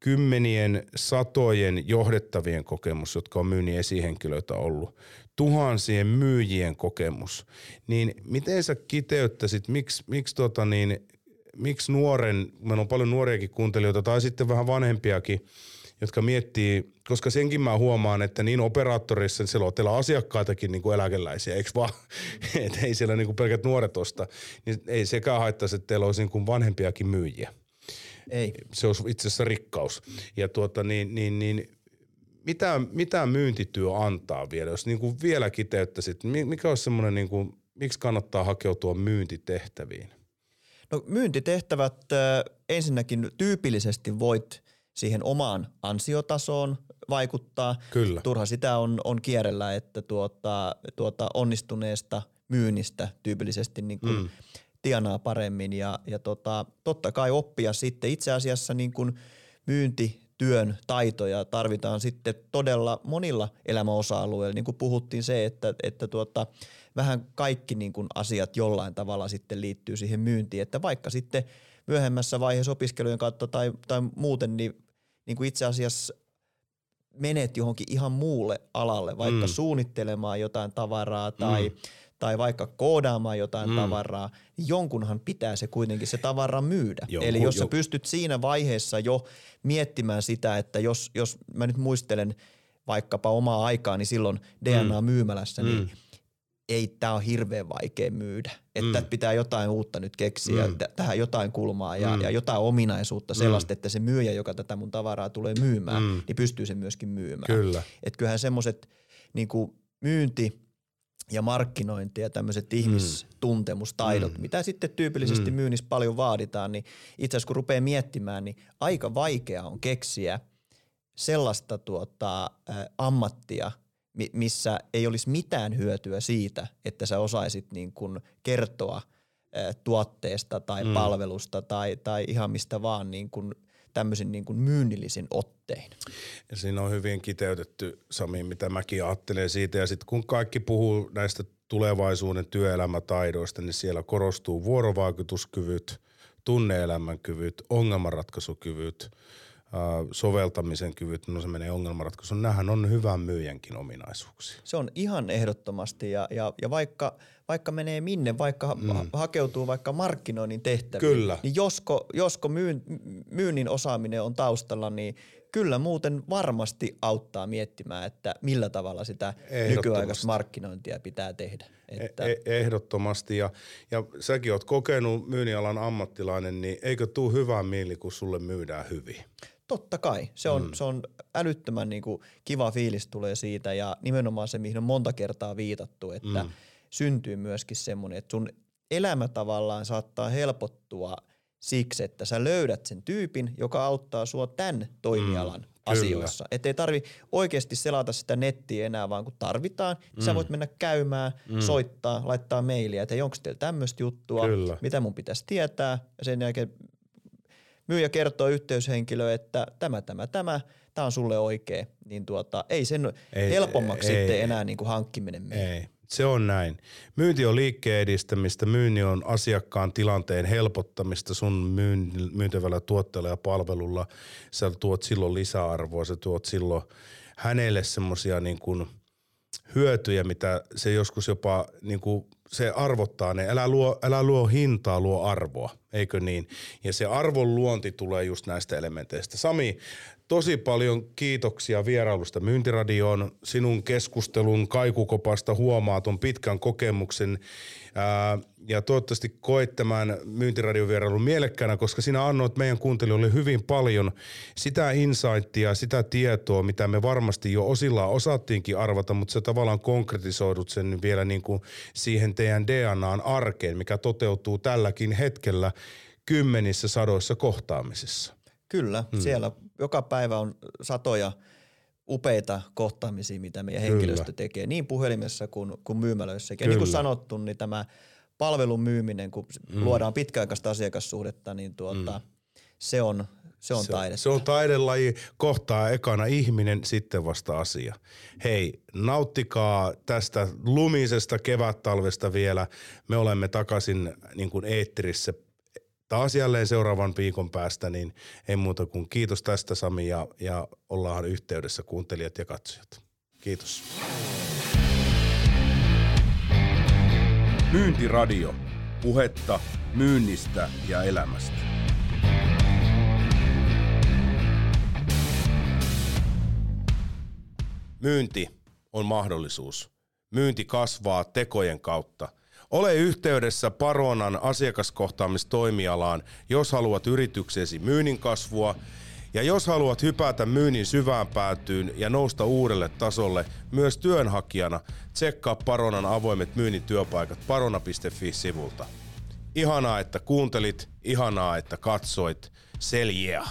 Kymmenien, satojen johdettavien kokemus, jotka on myynnin esihenkilöitä ollut. Tuhansien myyjien kokemus. Niin miten sä kiteyttäisit, miksi, miksi, tota niin, miksi nuoren, meillä on paljon nuoriakin kuuntelijoita tai sitten vähän vanhempiakin – jotka miettii, koska senkin mä huomaan, että niin operaattorissa siellä on teillä asiakkaitakin niin kuin eläkeläisiä, eikö vaan? [laughs] että ei siellä niin kuin pelkät nuoret osta. Niin ei sekään haittaisi, että teillä olisi niin kuin vanhempiakin myyjiä. Ei. Se olisi itse asiassa rikkaus. Ja tuota, niin, niin, niin mitä, mitä myyntityö antaa vielä, jos niin kuin vielä kiteyttäisit, mikä olisi semmoinen, niin kuin, miksi kannattaa hakeutua myyntitehtäviin? No myyntitehtävät äh, ensinnäkin tyypillisesti voit siihen omaan ansiotasoon vaikuttaa. Kyllä. Turha sitä on, on kierrellä, että tuota, tuota onnistuneesta myynnistä tyypillisesti niin kuin mm. tienaa paremmin ja, ja tota, totta kai oppia sitten itse asiassa niin kuin myyntityön taitoja tarvitaan sitten todella monilla elämäosa-alueilla. Niin kuin puhuttiin se, että, että tuota, vähän kaikki niin kuin asiat jollain tavalla sitten liittyy siihen myyntiin, että vaikka sitten myöhemmässä vaiheessa opiskelujen kautta tai, tai muuten, niin niin kuin itse asiassa menet johonkin ihan muulle alalle, vaikka mm. suunnittelemaan jotain tavaraa tai, mm. tai vaikka koodaamaan jotain mm. tavaraa, niin jonkunhan pitää se kuitenkin se tavara myydä. Joku, Eli jos jo. sä pystyt siinä vaiheessa jo miettimään sitä, että jos, jos mä nyt muistelen vaikkapa omaa aikaa, niin silloin DNA-myymälässä, mm. niin mm ei tämä on hirveän vaikea myydä. Että mm. pitää jotain uutta nyt keksiä, mm. tähän jotain kulmaa ja, mm. ja jotain ominaisuutta mm. sellaista, että se myyjä, joka tätä mun tavaraa tulee myymään, mm. niin pystyy sen myöskin myymään. Kyllä. Että kyllähän semmoiset niin myynti ja markkinointi ja tämmöiset mm. ihmistuntemustaidot, mm. mitä sitten tyypillisesti mm. myynnissä paljon vaaditaan, niin itse asiassa kun rupeaa miettimään, niin aika vaikea on keksiä sellaista tuota, ä, ammattia – missä ei olisi mitään hyötyä siitä, että sä osaisit niin kuin kertoa tuotteesta tai mm. palvelusta tai, tai ihan mistä vaan niin kuin tämmöisen niin kuin myynnillisin ottein. Ja siinä on hyvin kiteytetty, Sami, mitä mäkin ajattelen siitä. Ja sitten kun kaikki puhuu näistä tulevaisuuden työelämätaidoista, niin siellä korostuu vuorovaikutuskyvyt, tunneelämän kyvyt, ongelmanratkaisukyvyt, soveltamisen kyvyt, no se menee ongelmanratkaisuun. Nämähän on hyvän myyjänkin ominaisuuksia. Se on ihan ehdottomasti ja, ja, ja vaikka, vaikka menee minne, vaikka mm. ha- hakeutuu vaikka markkinoinnin tehtäviin, Kyllä. niin josko, josko myyn, myynnin osaaminen on taustalla, niin kyllä muuten varmasti auttaa miettimään, että millä tavalla sitä nykyaikaista markkinointia pitää tehdä. E- että... E- ehdottomasti ja, ja säkin oot kokenut myynnialan ammattilainen, niin eikö tuu hyvää mieli, kun sulle myydään hyvin? Totta kai. Se on, mm. se on älyttömän niin kuin, kiva fiilis tulee siitä ja nimenomaan se, mihin on monta kertaa viitattu, että mm. syntyy myöskin semmoinen, että sun elämä tavallaan saattaa helpottua siksi, että sä löydät sen tyypin, joka auttaa sua tämän toimialan mm asioissa. Että ei tarvi oikeasti selata sitä nettiä enää, vaan kun tarvitaan, niin mm. sä voit mennä käymään, mm. soittaa, laittaa mailia, että onko teillä tämmöistä juttua, Kyllä. mitä mun pitäisi tietää. Ja sen jälkeen myyjä kertoo yhteyshenkilö, että tämä, tämä, tämä, tämä on sulle oikea, niin tuota, ei sen ei, helpommaksi ei, sitten ei, enää niin kuin hankkiminen mene. Ei, se on näin. Myynti on liikkeen edistämistä, myynti on asiakkaan tilanteen helpottamista sun myyntävällä tuotteella ja palvelulla. Sä tuot silloin lisäarvoa, sä tuot silloin hänelle semmoisia niin kuin hyötyjä, mitä se joskus jopa niin kuin se arvottaa ne. Älä luo, älä luo hintaa, luo arvoa, eikö niin? Ja se arvon luonti tulee just näistä elementeistä. Sami, tosi paljon kiitoksia vierailusta Myyntiradioon. Sinun keskustelun kaikukopasta huomaa tuon pitkän kokemuksen ää, ja toivottavasti koet tämän myyntiradiovierailun mielekkäänä, koska sinä annoit meidän kuuntelijoille hyvin paljon sitä insightia, sitä tietoa, mitä me varmasti jo osillaan osattiinkin arvata, mutta sä tavallaan konkretisoidut sen vielä niin kuin siihen teidän DNAn arkeen, mikä toteutuu tälläkin hetkellä kymmenissä sadoissa kohtaamisissa. Kyllä, hmm. siellä joka päivä on satoja upeita kohtaamisia, mitä meidän Kyllä. henkilöstö tekee niin puhelimessa kuin, kuin myymälöissäkin. Ja niin kuin sanottu, niin tämä palvelun myyminen, kun mm. luodaan pitkäaikaista asiakassuhdetta, niin tuota, mm. se on se on taide. Se on taidelaji, kohtaa ekana ihminen, sitten vasta asia. Hei, nauttikaa tästä lumisesta kevättalvesta vielä. Me olemme takaisin niin kuin eetterissä taas jälleen seuraavan viikon päästä, niin ei muuta kuin kiitos tästä Sami ja, ja ollaan yhteydessä kuuntelijat ja katsojat. Kiitos. Myyntiradio. Puhetta myynnistä ja elämästä. Myynti on mahdollisuus. Myynti kasvaa tekojen kautta – ole yhteydessä Paronan asiakaskohtaamistoimialaan, jos haluat yrityksesi myynnin kasvua ja jos haluat hypätä myynnin syvään päätyyn ja nousta uudelle tasolle myös työnhakijana, tsekkaa Paronan avoimet myynnin työpaikat parona.fi-sivulta. Ihanaa, että kuuntelit, ihanaa, että katsoit. Seljeä!